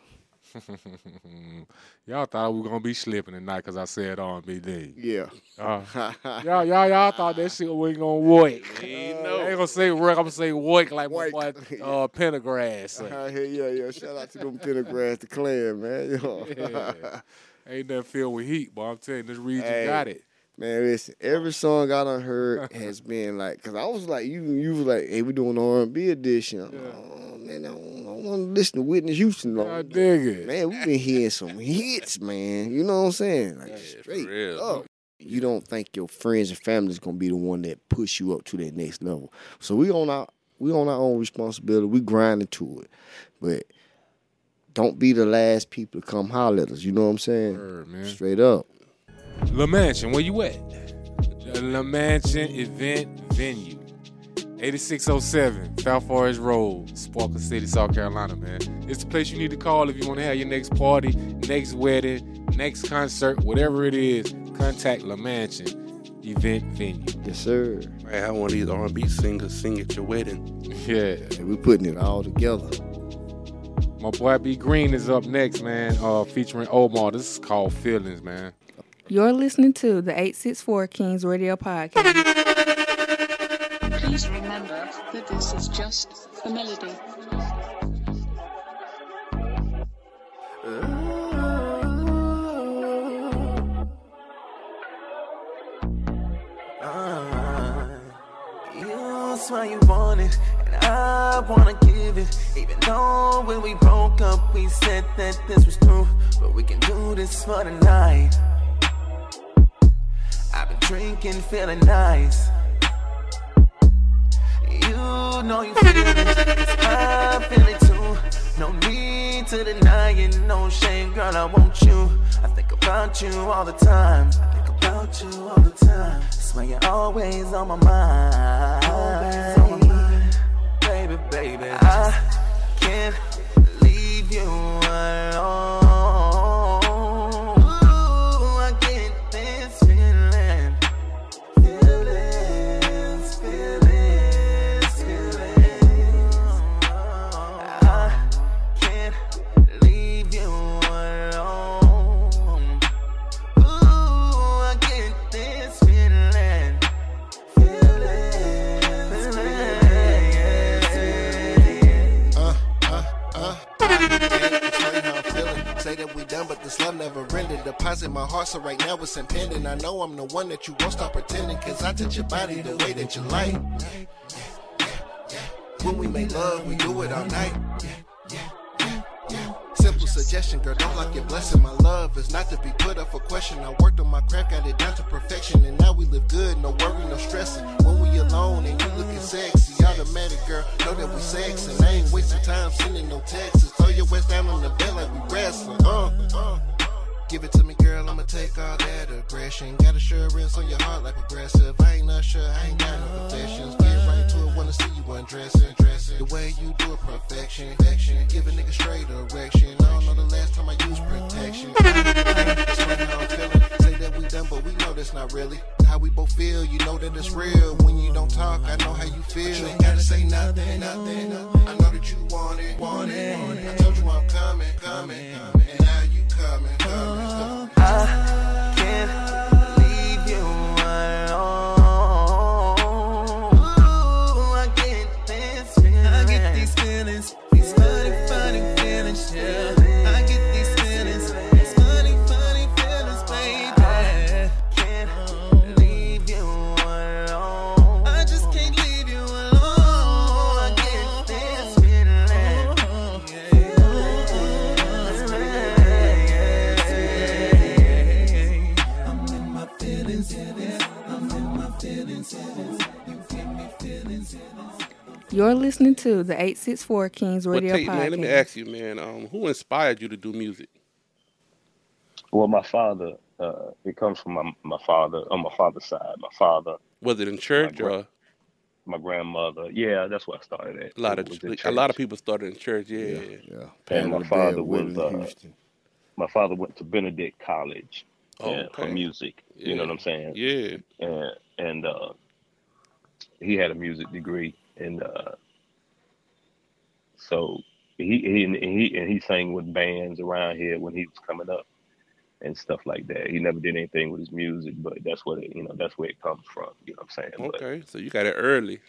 Speaker 2: y'all thought we were gonna be slipping tonight because I said R&B
Speaker 3: Yeah.
Speaker 2: Uh, y'all, y'all, y'all thought that shit wasn't gonna work.
Speaker 4: We
Speaker 2: I ain't gonna say work. I'm gonna say work like my boy
Speaker 3: Work.
Speaker 2: uh, Pendergrass. say.
Speaker 3: Uh, yeah, yeah, yeah. Shout out to them Pendergrass, the clan, man.
Speaker 2: Yeah. Ain't nothing filled with heat, but I'm telling you, this region
Speaker 3: Hey.
Speaker 2: got it.
Speaker 3: Man, listen, every song I done heard has been like, cause I was like, you, you was like, hey, we doing R and B edition. I'm like, oh man, I don't, want to listen to Whitney Houston. No,
Speaker 2: I dig it.
Speaker 3: man, we been hearing some hits, man. You know what I'm saying? Like straight
Speaker 4: real.
Speaker 3: up. You don't think your friends and family is gonna be the one that push you up to that next level. So we on our we on our own responsibility. We grinding to it, but don't be the last people to come holler at us. You know what I'm saying?
Speaker 2: Word, man.
Speaker 3: Straight up.
Speaker 2: La Mansion, where you at? The La Mansion event venue. 8607 South Forest Road, Sparkle City, South Carolina, man. It's the place you need to call if you want to have your next party, next wedding, next concert, whatever it is. Contact La Mansion event venue.
Speaker 3: Yes, sir.
Speaker 4: I have one of these R&B singers sing at your wedding.
Speaker 2: Yeah.
Speaker 3: And we're putting it all together.
Speaker 2: My boy B Green is up next, man, uh, featuring Omar. This is called Feelings, man.
Speaker 1: You're listening to the 864 Kings Radio Podcast.
Speaker 14: Please remember that this is just a melody.
Speaker 15: You swear you want it, and I wanna give it. Even though when we broke up, we said that this was through, but we can do this for the night. I've been drinking, feeling nice. You know you feel 'cause I feel it too. No need to deny it, no shame, girl. I want you. I think about you all the time. I think about you all the time. Swear you're always on my mind. Always on my mind. Baby, baby, I can't leave you alone.
Speaker 16: That we done, but this love never ended. Deposit my heart, so right now it's impending. I know I'm the one that you won't stop pretending, cause I touch your body the way that you like. When we make love, we do it all night. Simple suggestion, girl, don't lock your blessing. My love is not to be put up for question. I worked on my craft, got it down to perfection, and now we live good, no worry, no stressing. When alone and you looking sexy, automatic, girl, know that we sex, and I ain't wasting time sending no texts. Throw your waist down on the bed like we wrestling. Uh, uh. Give it to me, girl, I'ma take all that aggression. Got assurance on your heart like progressive. I ain't not sure, I ain't got no confessions. It, wanna see you undressing. Dressing. The way you do it, perfection. Give a nigga straight erection. I don't know the last time I used protection. Say that we done, but we know that's not really how we both feel. You know that it's real. When you don't talk, I know how you feel. You ain't gotta say nothing, nothing. I know that you want it, want it. I told you I'm coming, coming, coming. And now you coming, coming.
Speaker 15: I
Speaker 1: You're listening to the 864 Kings
Speaker 4: Well,
Speaker 1: Radio
Speaker 4: Tate,
Speaker 1: Podcast.
Speaker 4: man, let me ask you, man, um, who inspired you to do music?
Speaker 12: Well, my father, uh, it comes from my, my father on my father's side. My father,
Speaker 4: Was it in church
Speaker 12: my, gra-
Speaker 4: or
Speaker 12: my grandmother. Yeah, that's where I started at.
Speaker 4: a lot of
Speaker 12: It was
Speaker 4: a lot of people started in church? Yeah,
Speaker 3: Yeah.
Speaker 12: And my father was uh, my father went to Benedict College
Speaker 4: Oh,
Speaker 12: uh, for
Speaker 4: okay.
Speaker 12: music. You know what I'm saying?
Speaker 4: Yeah.
Speaker 12: And and uh, he had a music degree, and uh, so he he and he and he sang with bands around here when he was coming up and stuff like that. He never did anything with his music, but that's what it, you know. That's where it comes from. You know what I'm saying?
Speaker 4: Okay, so you got it early.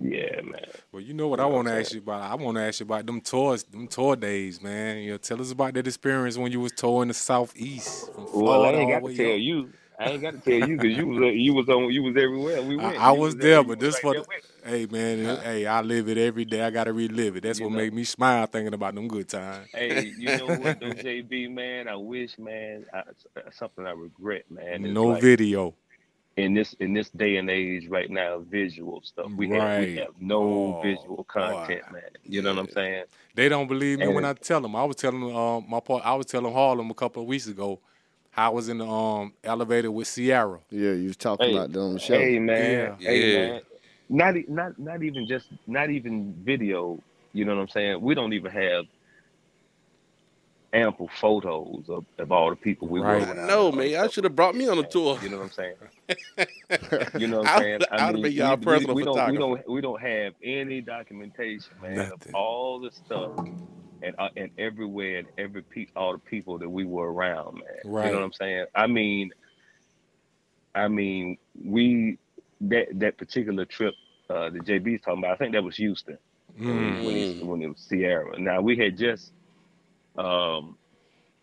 Speaker 12: Yeah, man.
Speaker 2: Well, you know what I want to ask you about? I want to ask you about them tours, them tour days, man. You know, tell us about that experience when you was touring the southeast
Speaker 12: Well, I
Speaker 2: Florida
Speaker 12: ain't
Speaker 2: all
Speaker 12: got to tell
Speaker 2: up.
Speaker 12: you. I I ain't got to tell you because you was uh, you was on you was everywhere. We went.
Speaker 2: I, I
Speaker 12: You
Speaker 2: was
Speaker 12: there,
Speaker 2: there,
Speaker 12: you
Speaker 2: but
Speaker 12: was
Speaker 2: this
Speaker 12: right
Speaker 2: for the,
Speaker 12: with
Speaker 2: hey man, it- hey, I live it every day. I gotta relive it. That's
Speaker 12: You
Speaker 2: what
Speaker 12: know.
Speaker 2: made me smile thinking about them good times.
Speaker 12: Hey, you know what, though, JB, man? I wish, man, I, something I regret, man. is
Speaker 2: No
Speaker 12: like,
Speaker 2: video.
Speaker 12: in this in this day and age right now, visual stuff. We have we have no
Speaker 2: Oh,
Speaker 12: visual content, man. You know what I'm saying?
Speaker 2: They don't believe me when I tell them. I was telling um, my part. I was telling Harlem a couple of weeks ago I was in the um, elevator with Ciara.
Speaker 3: Yeah, you was talking
Speaker 12: Hey,
Speaker 3: about that on the show.
Speaker 12: Hey man,
Speaker 2: Yeah.
Speaker 12: hey
Speaker 4: Yeah.
Speaker 12: man. Not e- not not even just not even video. You know what I'm saying? We don't even have ample photos of, of all the people we
Speaker 2: Right.
Speaker 12: were.
Speaker 4: I
Speaker 12: around
Speaker 4: know, man.
Speaker 12: that
Speaker 4: Y'all should have brought me on a tour.
Speaker 12: You know what I'm saying? You know what
Speaker 4: I
Speaker 12: I'm saying?
Speaker 4: would- I would've been y'all personal
Speaker 12: we, we don't we don't we don't have any documentation, man,
Speaker 2: Nothing.
Speaker 12: of all the stuff and uh, and everywhere and every pe- all the people that we were around, man. You know what I'm saying? I mean, I mean, we that that particular trip uh, that JB's talking about, I think that was Houston
Speaker 2: Mm.
Speaker 12: when, he, when it was Ciara. Now we had just, um,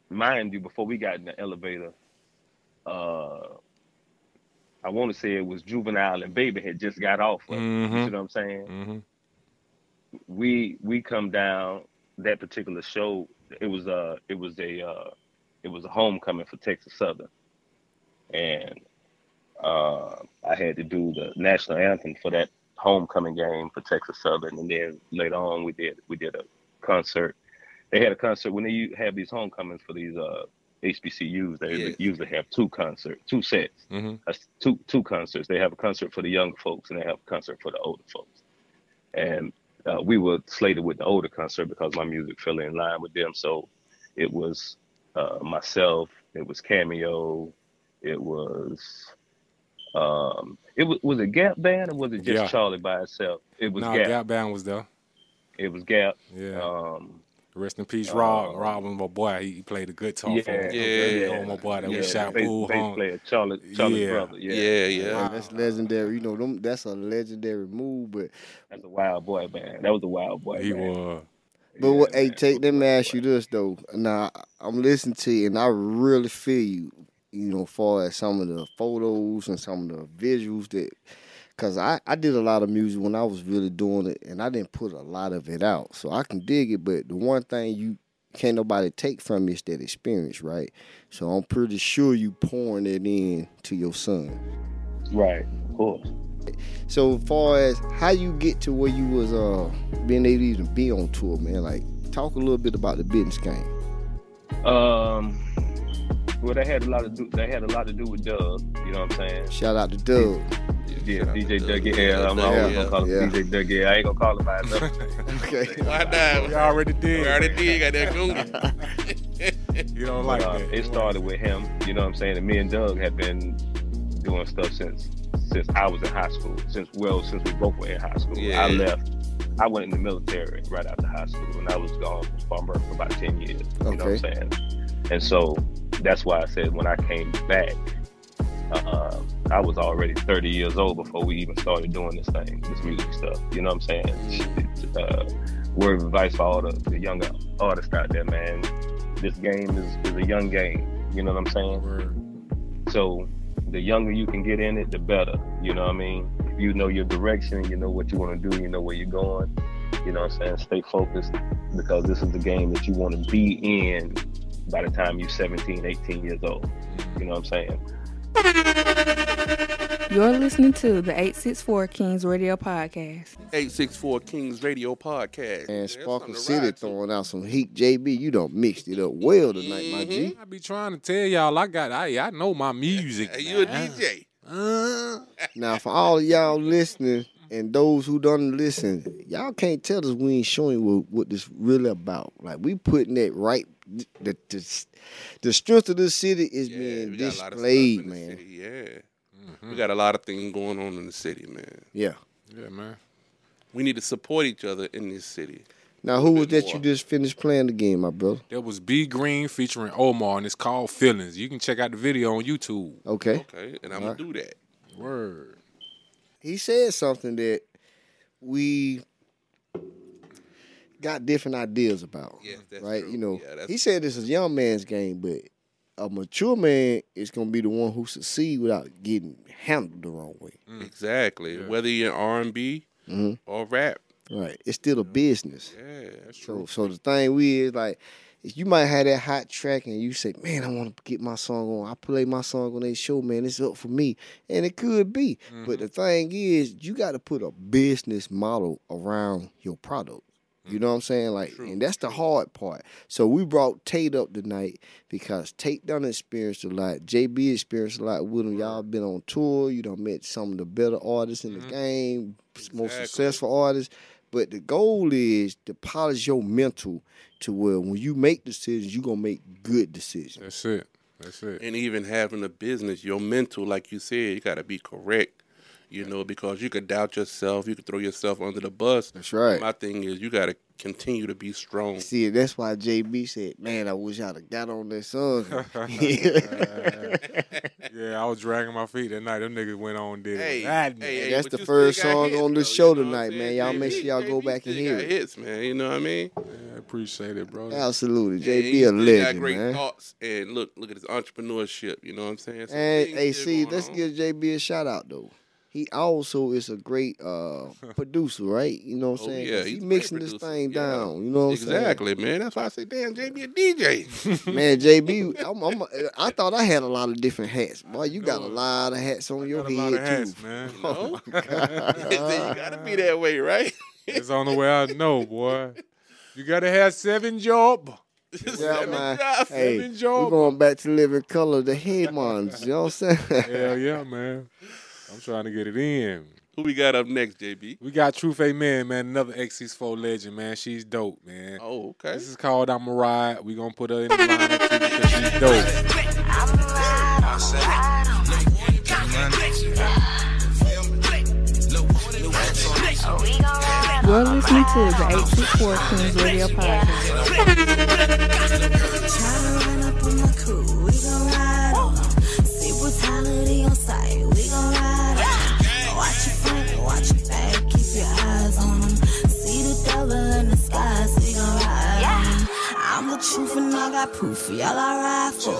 Speaker 12: mind you, before we got in the elevator, uh, I want to say it was Juvenile and Baby had just got off. Of it. You see what I'm saying?
Speaker 2: hmm
Speaker 12: We we come down that particular show. It was uh it was a uh, it was a homecoming for Texas Southern, and uh, I had to do the national anthem for that homecoming game for Texas Southern, and then later on we did we did a concert. They had a concert when they have these homecomings for these uh, HBCUs. They
Speaker 4: Yes.
Speaker 12: usually have two concerts, two sets,
Speaker 2: hmm
Speaker 12: That's two two concerts. They have a concert for the young folks and they have a concert for the older folks. And uh, we were slated with the older concert because my music fell in line with them. So it was uh, myself, it was Cameo, it was um, it was was it Gap Band or was it just
Speaker 2: Yeah.
Speaker 12: Charlie by itself? It was
Speaker 2: Nah,
Speaker 12: Gap.
Speaker 2: Gap Band was there.
Speaker 12: It was Gap.
Speaker 2: Yeah.
Speaker 12: Um,
Speaker 2: Rest in peace, Rob.
Speaker 12: uh,
Speaker 2: Rob was my boy. He, he played the guitar
Speaker 12: yeah,
Speaker 2: for me.
Speaker 4: Yeah.
Speaker 2: Oh, my boy that we
Speaker 12: yeah,
Speaker 2: shot
Speaker 12: bass,
Speaker 2: Bull
Speaker 12: bass player Charlie Charlie's
Speaker 2: Yeah.
Speaker 12: brother. Yeah,
Speaker 4: Yeah, yeah.
Speaker 3: Man, that's legendary. You know, them, that's a legendary move. But
Speaker 12: That's a wild boy, man. That was a wild boy.
Speaker 2: He
Speaker 12: man.
Speaker 2: was.
Speaker 3: but what?
Speaker 12: Yeah,
Speaker 3: Hey, Tate. Let me ask you this though. Now I'm listening to you, and I really feel you. You know, far as some of the photos and some of the visuals that, cause I I did a lot of music when I was really doing it, and I didn't put a lot of it out, so I can dig it. But the one thing you can't nobody take from you is that experience, right? So I'm pretty sure you pouring it in to your son.
Speaker 12: Right, of course.
Speaker 3: So far as how you get to where you was uh being able to even be on tour, man, like talk a little bit about the business game.
Speaker 12: Um, well, they had a lot to do. They had a lot to do with Doug. You know what I'm saying?
Speaker 3: Shout out to Doug.
Speaker 12: Yeah,
Speaker 4: shout
Speaker 12: DJ
Speaker 4: to
Speaker 12: Doug.
Speaker 4: Doug.
Speaker 12: Yeah, I'm
Speaker 4: Yeah,
Speaker 12: always
Speaker 4: yeah,
Speaker 12: gonna call him
Speaker 3: yeah.
Speaker 12: DJ Doug. Yeah, I ain't gonna call him by another.
Speaker 3: Okay.
Speaker 4: Why not?
Speaker 2: We already did.
Speaker 4: We already did. Got that goon.
Speaker 2: You don't
Speaker 12: But,
Speaker 2: like
Speaker 12: uh,
Speaker 2: that.
Speaker 12: it started with him. You know what I'm saying? And me and Doug have been doing stuff since since I was in high school. Since well, since we both were in high school.
Speaker 4: Yeah.
Speaker 12: I left. I went in the military right after high school, and I was gone from Spartanburg for about ten years. You know what I'm saying? And so that's why I said when I came back, uh, I was already 30 years old before we even started doing this thing, this music stuff. You know what I'm saying? Uh, word of advice for all the, the younger artists out there, man. This game is, is a young game. You know what I'm saying?
Speaker 2: Word.
Speaker 12: So the younger you can get in it, the better. You know what I mean? If you know your direction, you know what you want to do, you know where you're going. You know what I'm saying? Stay focused because this is the game that you want to be in by the time you're 17, 18 years old. You know what I'm saying?
Speaker 1: You're listening to the 864 Kings Radio Podcast.
Speaker 4: 864 Kings Radio Podcast.
Speaker 3: And
Speaker 4: There's
Speaker 3: Sparkle City throwing out some heat. JB, you done mixed it up well tonight, my G.
Speaker 2: I be trying to tell y'all I got I I know my music.
Speaker 4: Hey, you a. DJ.
Speaker 2: Uh,
Speaker 3: Now, for all of y'all listening and those who don't listen, y'all can't tell us we ain't showing what, what this really about. Like we putting that right. The the, the strength of this city is
Speaker 4: Yeah,
Speaker 3: being
Speaker 4: we got a lot of stuff
Speaker 3: displayed,
Speaker 4: in the
Speaker 3: man.
Speaker 4: city. Yeah. Mm-hmm. We got a lot of things going on in the city, man.
Speaker 3: Yeah.
Speaker 2: yeah, man.
Speaker 4: We need to support each other in this city.
Speaker 3: Now, who was
Speaker 4: bit
Speaker 3: that you just finished playing the game, my brother?
Speaker 2: That was B Green featuring Omar, and it's called Feelings. You can check out the video on YouTube.
Speaker 3: Okay.
Speaker 4: Okay, and I'm
Speaker 3: All right.
Speaker 4: gonna do that.
Speaker 2: Word.
Speaker 3: He said something that we got different ideas about.
Speaker 4: Yes, that's
Speaker 3: right?
Speaker 4: true.
Speaker 3: You know,
Speaker 4: Yeah,
Speaker 3: he said this is a young man's game, but a mature man is gonna be the one who succeed without getting handled the wrong way.
Speaker 4: Exactly. Whether you're R and B
Speaker 3: Mhm.
Speaker 4: or rap.
Speaker 3: Right. It's still a business.
Speaker 4: Yeah, that's
Speaker 3: So so the thing we is like you might have that hot track and you say, Man, I want to get my song on. I play my song on their show, man. It's up for me. And it could be. But the thing is, you gotta put a business model around your product. You know what I'm saying? Like, and that's the hard part. So we brought Tate up tonight because Tate done experienced a lot. JB experienced a lot with him. Y'all been on tour. You done met some of the better artists in the mm-hmm. game, most successful artists. But the goal is to polish your mental to where when you make decisions, you're gonna make good decisions.
Speaker 2: That's it. That's it.
Speaker 4: And even having a business, your mental, like you said, you got to be correct. You know, because you could doubt yourself, you could throw yourself under the bus.
Speaker 3: That's right.
Speaker 4: My thing is, you got to continue to be strong.
Speaker 3: See, that's why JB said, "Man, I wish I'd have got on that song."
Speaker 2: yeah, I was dragging my feet that night. Them niggas went on did
Speaker 4: Hey,
Speaker 2: it. That
Speaker 4: hey,
Speaker 2: night.
Speaker 3: that's the first song on the show tonight, man. Y'all make sure y'all go back and hear it.
Speaker 4: hits, man. You know what I mean?
Speaker 2: I appreciate it, bro.
Speaker 3: Absolutely,
Speaker 4: And
Speaker 3: JB
Speaker 4: he
Speaker 3: a
Speaker 4: still got
Speaker 3: legend,
Speaker 4: great
Speaker 3: man.
Speaker 4: thoughts, and look, look at his entrepreneurship. You know what I'm saying? So
Speaker 3: And hey,
Speaker 4: still
Speaker 3: see,
Speaker 4: going
Speaker 3: let's
Speaker 4: on.
Speaker 3: give JB a shout out though. He also is a great uh producer, right? You know what I'm
Speaker 4: Oh,
Speaker 3: saying?
Speaker 4: yeah,
Speaker 3: 'Cause
Speaker 4: he's
Speaker 3: he
Speaker 4: a great
Speaker 3: mixing this thing
Speaker 4: Yeah.
Speaker 3: down. You know what I'm saying?
Speaker 4: exactly, man. That's why I say, damn, JB a DJ.
Speaker 3: Man, JB, I'm, I'm, I thought I had a lot of different hats. Boy, you got a lot of hats on your
Speaker 2: got a
Speaker 3: head
Speaker 2: lot of hats,
Speaker 3: too.
Speaker 2: man.
Speaker 3: Oh, my
Speaker 4: you gotta be that way, right?
Speaker 2: It's on the way I know, boy. You gotta have seven job.
Speaker 3: Yeah, man.
Speaker 4: job,
Speaker 3: Hey,
Speaker 2: seven
Speaker 3: we're going back to living color, the Headmans. You know what I'm saying?
Speaker 2: Hell yeah, man. I'm trying to get it in.
Speaker 4: Who we got up next, JB?
Speaker 2: We got Truth Amen, man. Another X64 legend, man. She's dope, man.
Speaker 4: Oh, okay.
Speaker 2: This is called I'm a Ride. We gonna put her in the lineup too because she's dope.
Speaker 1: You're listening to the 864 Kings Radio Podcast.
Speaker 17: Truth and I got proof, y'all I ride for it.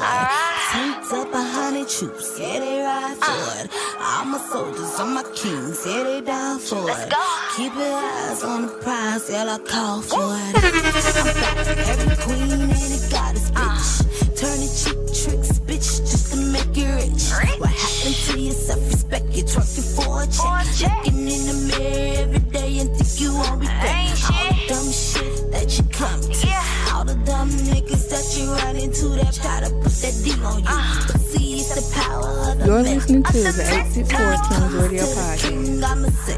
Speaker 17: Tanked up a hundred troops, yeah they ride for it. All my soldiers, all my kings, yeah they down for it. Keep your eyes on the prize, y'all I call for it. I'm back, every queen and a goddess, bitch. Turning cheap tricks, bitch, just to make you rich. What happened to your self-respect? You're twerking for a check. Looking in the mirror every day and think you won't be back. All the dumb shit into that try to put that D on you. Ah. See, it's the power of the
Speaker 1: You're listening to the 864 Kings Radio Podcast.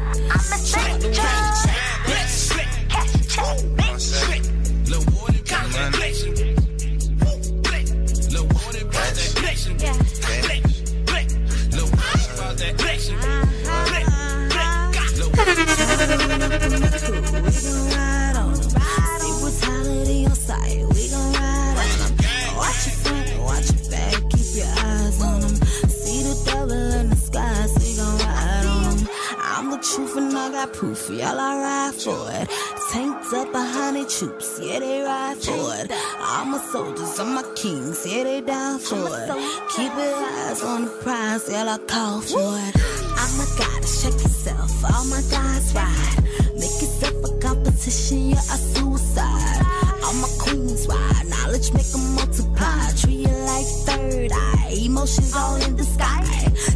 Speaker 17: For it. Tanked up a hundred troops, yeah they ride for it. All my soldiers, all my kings, yeah they down for it. Keep your eyes on the prize, y'all I call for it. I'm a goddess, check yourself, all my guys ride. Make yourself a competition, you're a suicide. All my queens ride, knowledge make them multiply. Treat you like third eye, emotions all in the sky.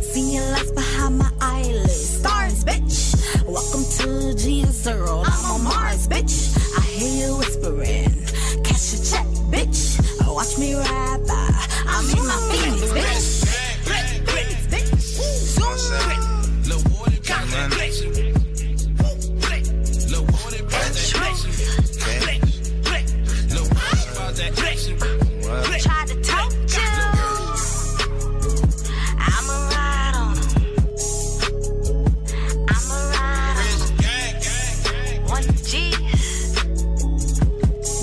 Speaker 17: Seeing lights behind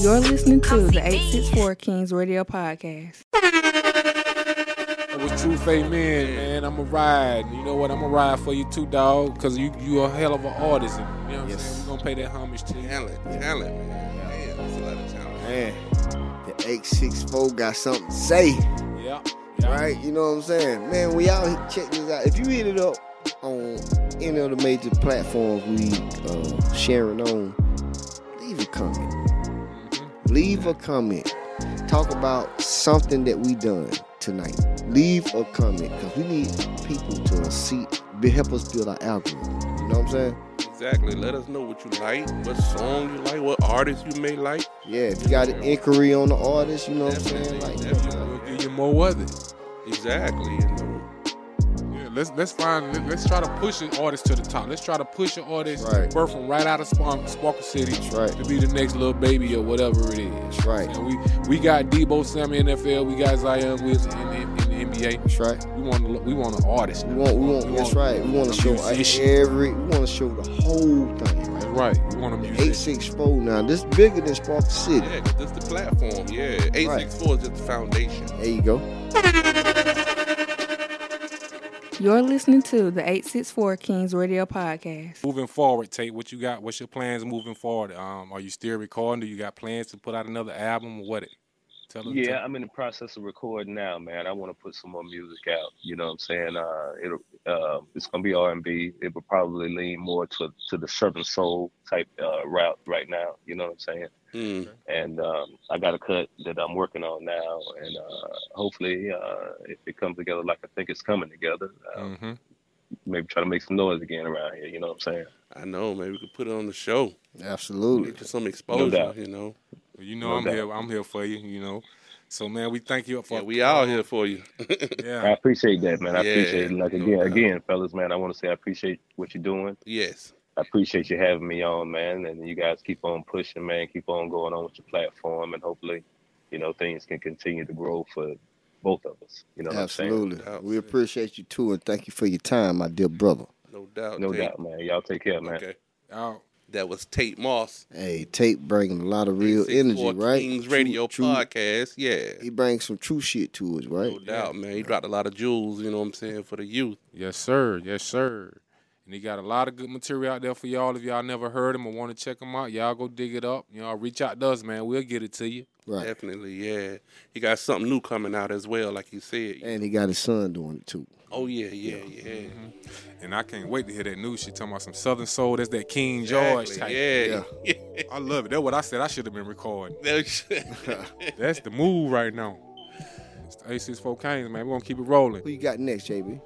Speaker 1: You're listening to the 864 Kings Radio Podcast.
Speaker 2: That was Truth Amen, man. I'm a ride. You know what? I'm a ride for you too, dog. Cause you you a hell of an artist. You know what I'm saying? We're gonna pay that homage to you.
Speaker 4: Talent, talent, man. Man, that's a lot of talent.
Speaker 3: Man, the 864 got something to say.
Speaker 2: Yeah. Yeah. yeah.
Speaker 3: Right? You know what I'm saying? Man, we out here, check this out. If you hit it up on any of the major platforms we uh, sharing on, leave a comment. Leave a comment. Talk about something that we done tonight. Leave a comment because we need people to see, help us build our algorithm. You know what I'm saying?
Speaker 4: Exactly. Let us know what you like, what song you like, what artist you may like.
Speaker 3: Yeah, if you got an inquiry on the artist, you know what I'm saying? Like,
Speaker 2: We'll give you more of it.
Speaker 4: Exactly. You know.
Speaker 2: Yeah, let's let's find let, us try to push an artist to the top. Let's try to push an artist
Speaker 3: Right.
Speaker 2: birth from right out of Spark, Sparkle City
Speaker 3: right.
Speaker 2: to be the next little baby or whatever it is.
Speaker 3: right.
Speaker 2: And we we got Deebo Samuel in NFL. We got Zion Wilson in, the- in the NBA.
Speaker 3: That's right.
Speaker 2: We want to, we want an artist.
Speaker 3: We want, we want, that's right. We want to show every, we want to show the whole thing.
Speaker 2: That's right. We want a musician.
Speaker 3: Eight six four now. This bigger than Spark City.
Speaker 4: Yeah, 'cause this the platform. Yeah, eight six four is just the foundation.
Speaker 3: There you go.
Speaker 1: You're listening to the 864 Kings Radio Podcast.
Speaker 2: Moving forward, Tate, what you got? What's your plans moving forward? Um, are you still recording? Do you got plans to put out another album or what? Tell us.
Speaker 12: Yeah, I'm in the process of recording now, man. I want to put some more music out. You know what I'm saying? Uh, it'll, uh, it's gonna be R&B. It will probably lean more to to the Southern Soul type uh, route right now. You know what I'm saying?
Speaker 4: Mm.
Speaker 12: And um, I got a cut that I'm working on now, and uh, hopefully, uh, if it comes together like I think it's coming together, uh,
Speaker 2: Mm-hmm.
Speaker 12: maybe try to make some noise again around here. You know what I'm saying?
Speaker 4: I know. Maybe we could put it on the show.
Speaker 3: Absolutely.
Speaker 4: Get some exposure.
Speaker 12: doubt.
Speaker 4: you know.
Speaker 2: Well, you know
Speaker 12: No
Speaker 2: I'm
Speaker 12: doubt.
Speaker 2: here. I'm here for you. You know. So man, we thank you for
Speaker 4: Yeah, we all here for you.
Speaker 2: yeah, I
Speaker 12: appreciate that, man. I
Speaker 4: Yeah,
Speaker 12: appreciate it. Like
Speaker 4: no
Speaker 12: again,
Speaker 4: doubt.
Speaker 12: again, fellas, man. I want to say I appreciate what you're doing.
Speaker 4: yes.
Speaker 12: I appreciate you having me on, man. And you guys keep on pushing, man. Keep on going on with your platform, and hopefully, you know, things can continue to grow for both of us. You know what I'm saying?
Speaker 3: Absolutely. We appreciate you too, and thank you for your time, my dear brother.
Speaker 4: No doubt.
Speaker 12: No
Speaker 4: Tate.
Speaker 12: doubt, man. Y'all take care, man.
Speaker 4: Okay.
Speaker 2: Out.
Speaker 4: That was Tate Moss.
Speaker 3: Hey, Tate bringing a lot of real energy, right?
Speaker 4: Kings Radio
Speaker 3: true-
Speaker 4: podcast. Yeah.
Speaker 3: He brings some true shit to us, right?
Speaker 4: No doubt, man. He dropped a lot of jewels, you know what I'm saying, for the youth.
Speaker 2: Yes, sir. Yes, sir. And he got a lot of good material out there for y'all. If y'all never heard him or want to check him out, y'all go dig it up. You know, reach out to us, man. We'll get it to you.
Speaker 3: Right.
Speaker 4: Definitely, yeah. He got something new coming out as well, like you said.
Speaker 3: And he got his son doing it too.
Speaker 4: Oh yeah, yeah, yeah.
Speaker 2: Mm-hmm. And I can't wait to hear that new shit talking about some Southern Soul. That's that King George
Speaker 4: Exactly,
Speaker 2: type.
Speaker 4: yeah.
Speaker 2: I love it. That's what I said. I should have been recording.
Speaker 4: That's-
Speaker 2: That's the move right now. It's the 864 Kings, man. We're going to keep it rolling.
Speaker 3: Who you got next, JB?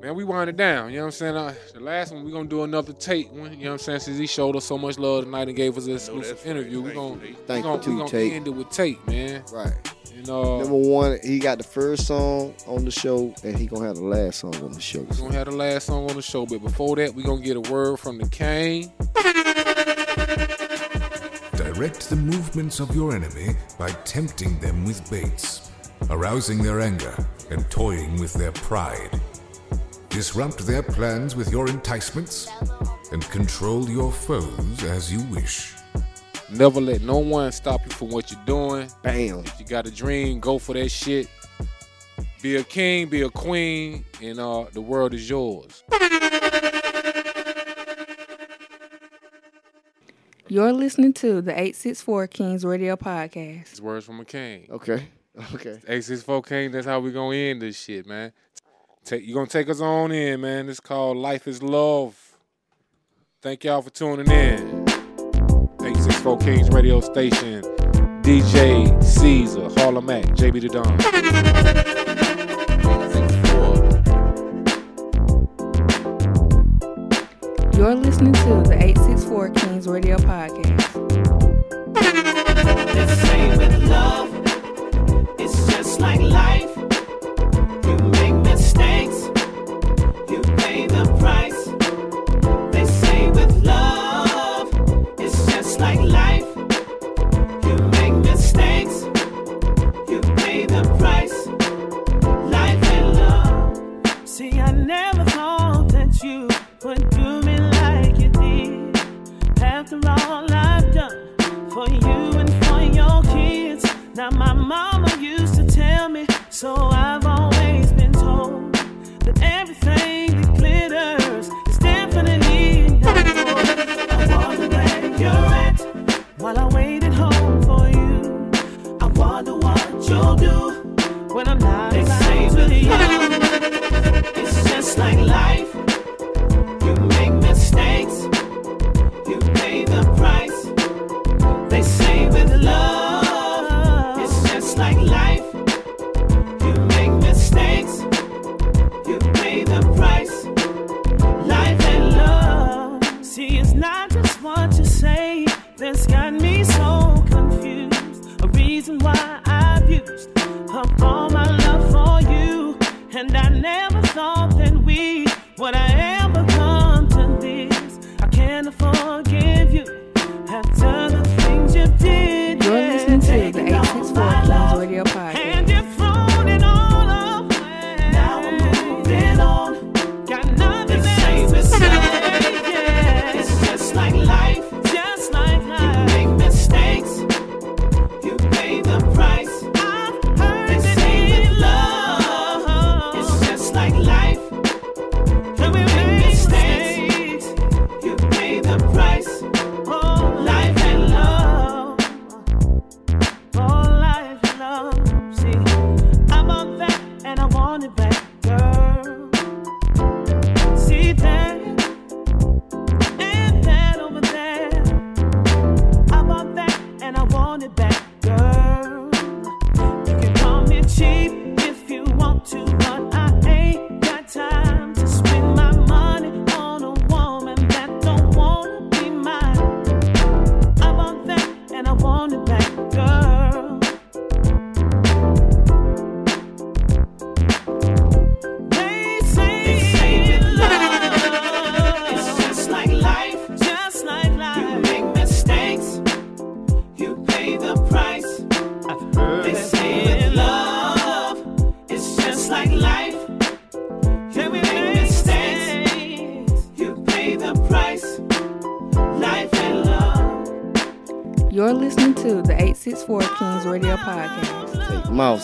Speaker 2: Man, we wind it down. You know what I'm saying? Uh, the last one, we're going to do another Tate one. You know what I'm saying? Since he showed us so much love tonight and gave us an exclusive
Speaker 4: that's
Speaker 2: interview, we're going
Speaker 4: Thank you,
Speaker 3: Thank
Speaker 2: we
Speaker 3: you
Speaker 2: gonna,
Speaker 3: too,
Speaker 2: we gonna
Speaker 3: Tate.
Speaker 2: end it with Tate, man.
Speaker 3: Right.
Speaker 2: You know,
Speaker 3: Number one, he got the first song on the show, and he gonna have the last song on the show.
Speaker 2: we're going to have the last song on the show. But before that, we're going to get a word from the King.
Speaker 18: Direct the movements of your enemy by tempting them with baits, arousing their anger, and toying with their pride. Disrupt their plans with your enticements, and control your foes as you wish.
Speaker 2: Never let no one stop you from what you're doing.
Speaker 3: Bam.
Speaker 2: If you got a dream, go for that shit. Be a king, be a queen, and uh, the world is yours.
Speaker 1: You're listening to the 864 Kings Radio Podcast.
Speaker 2: It's words from a king.
Speaker 3: Okay. Okay.
Speaker 2: 864 King, that's how we gonna end this shit, man. Tate you gonna take us on in, man. It's called Life is Love. Thank y'all for tuning in. 864 Kings radio station. DJ Ceazar, Harlem Mac, JB the Don.
Speaker 1: You're listening to the 864 Kings Radio Podcast.
Speaker 8: They say with love, it's just like life.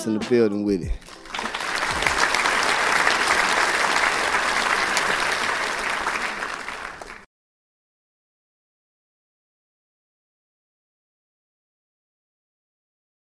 Speaker 3: In the building with it.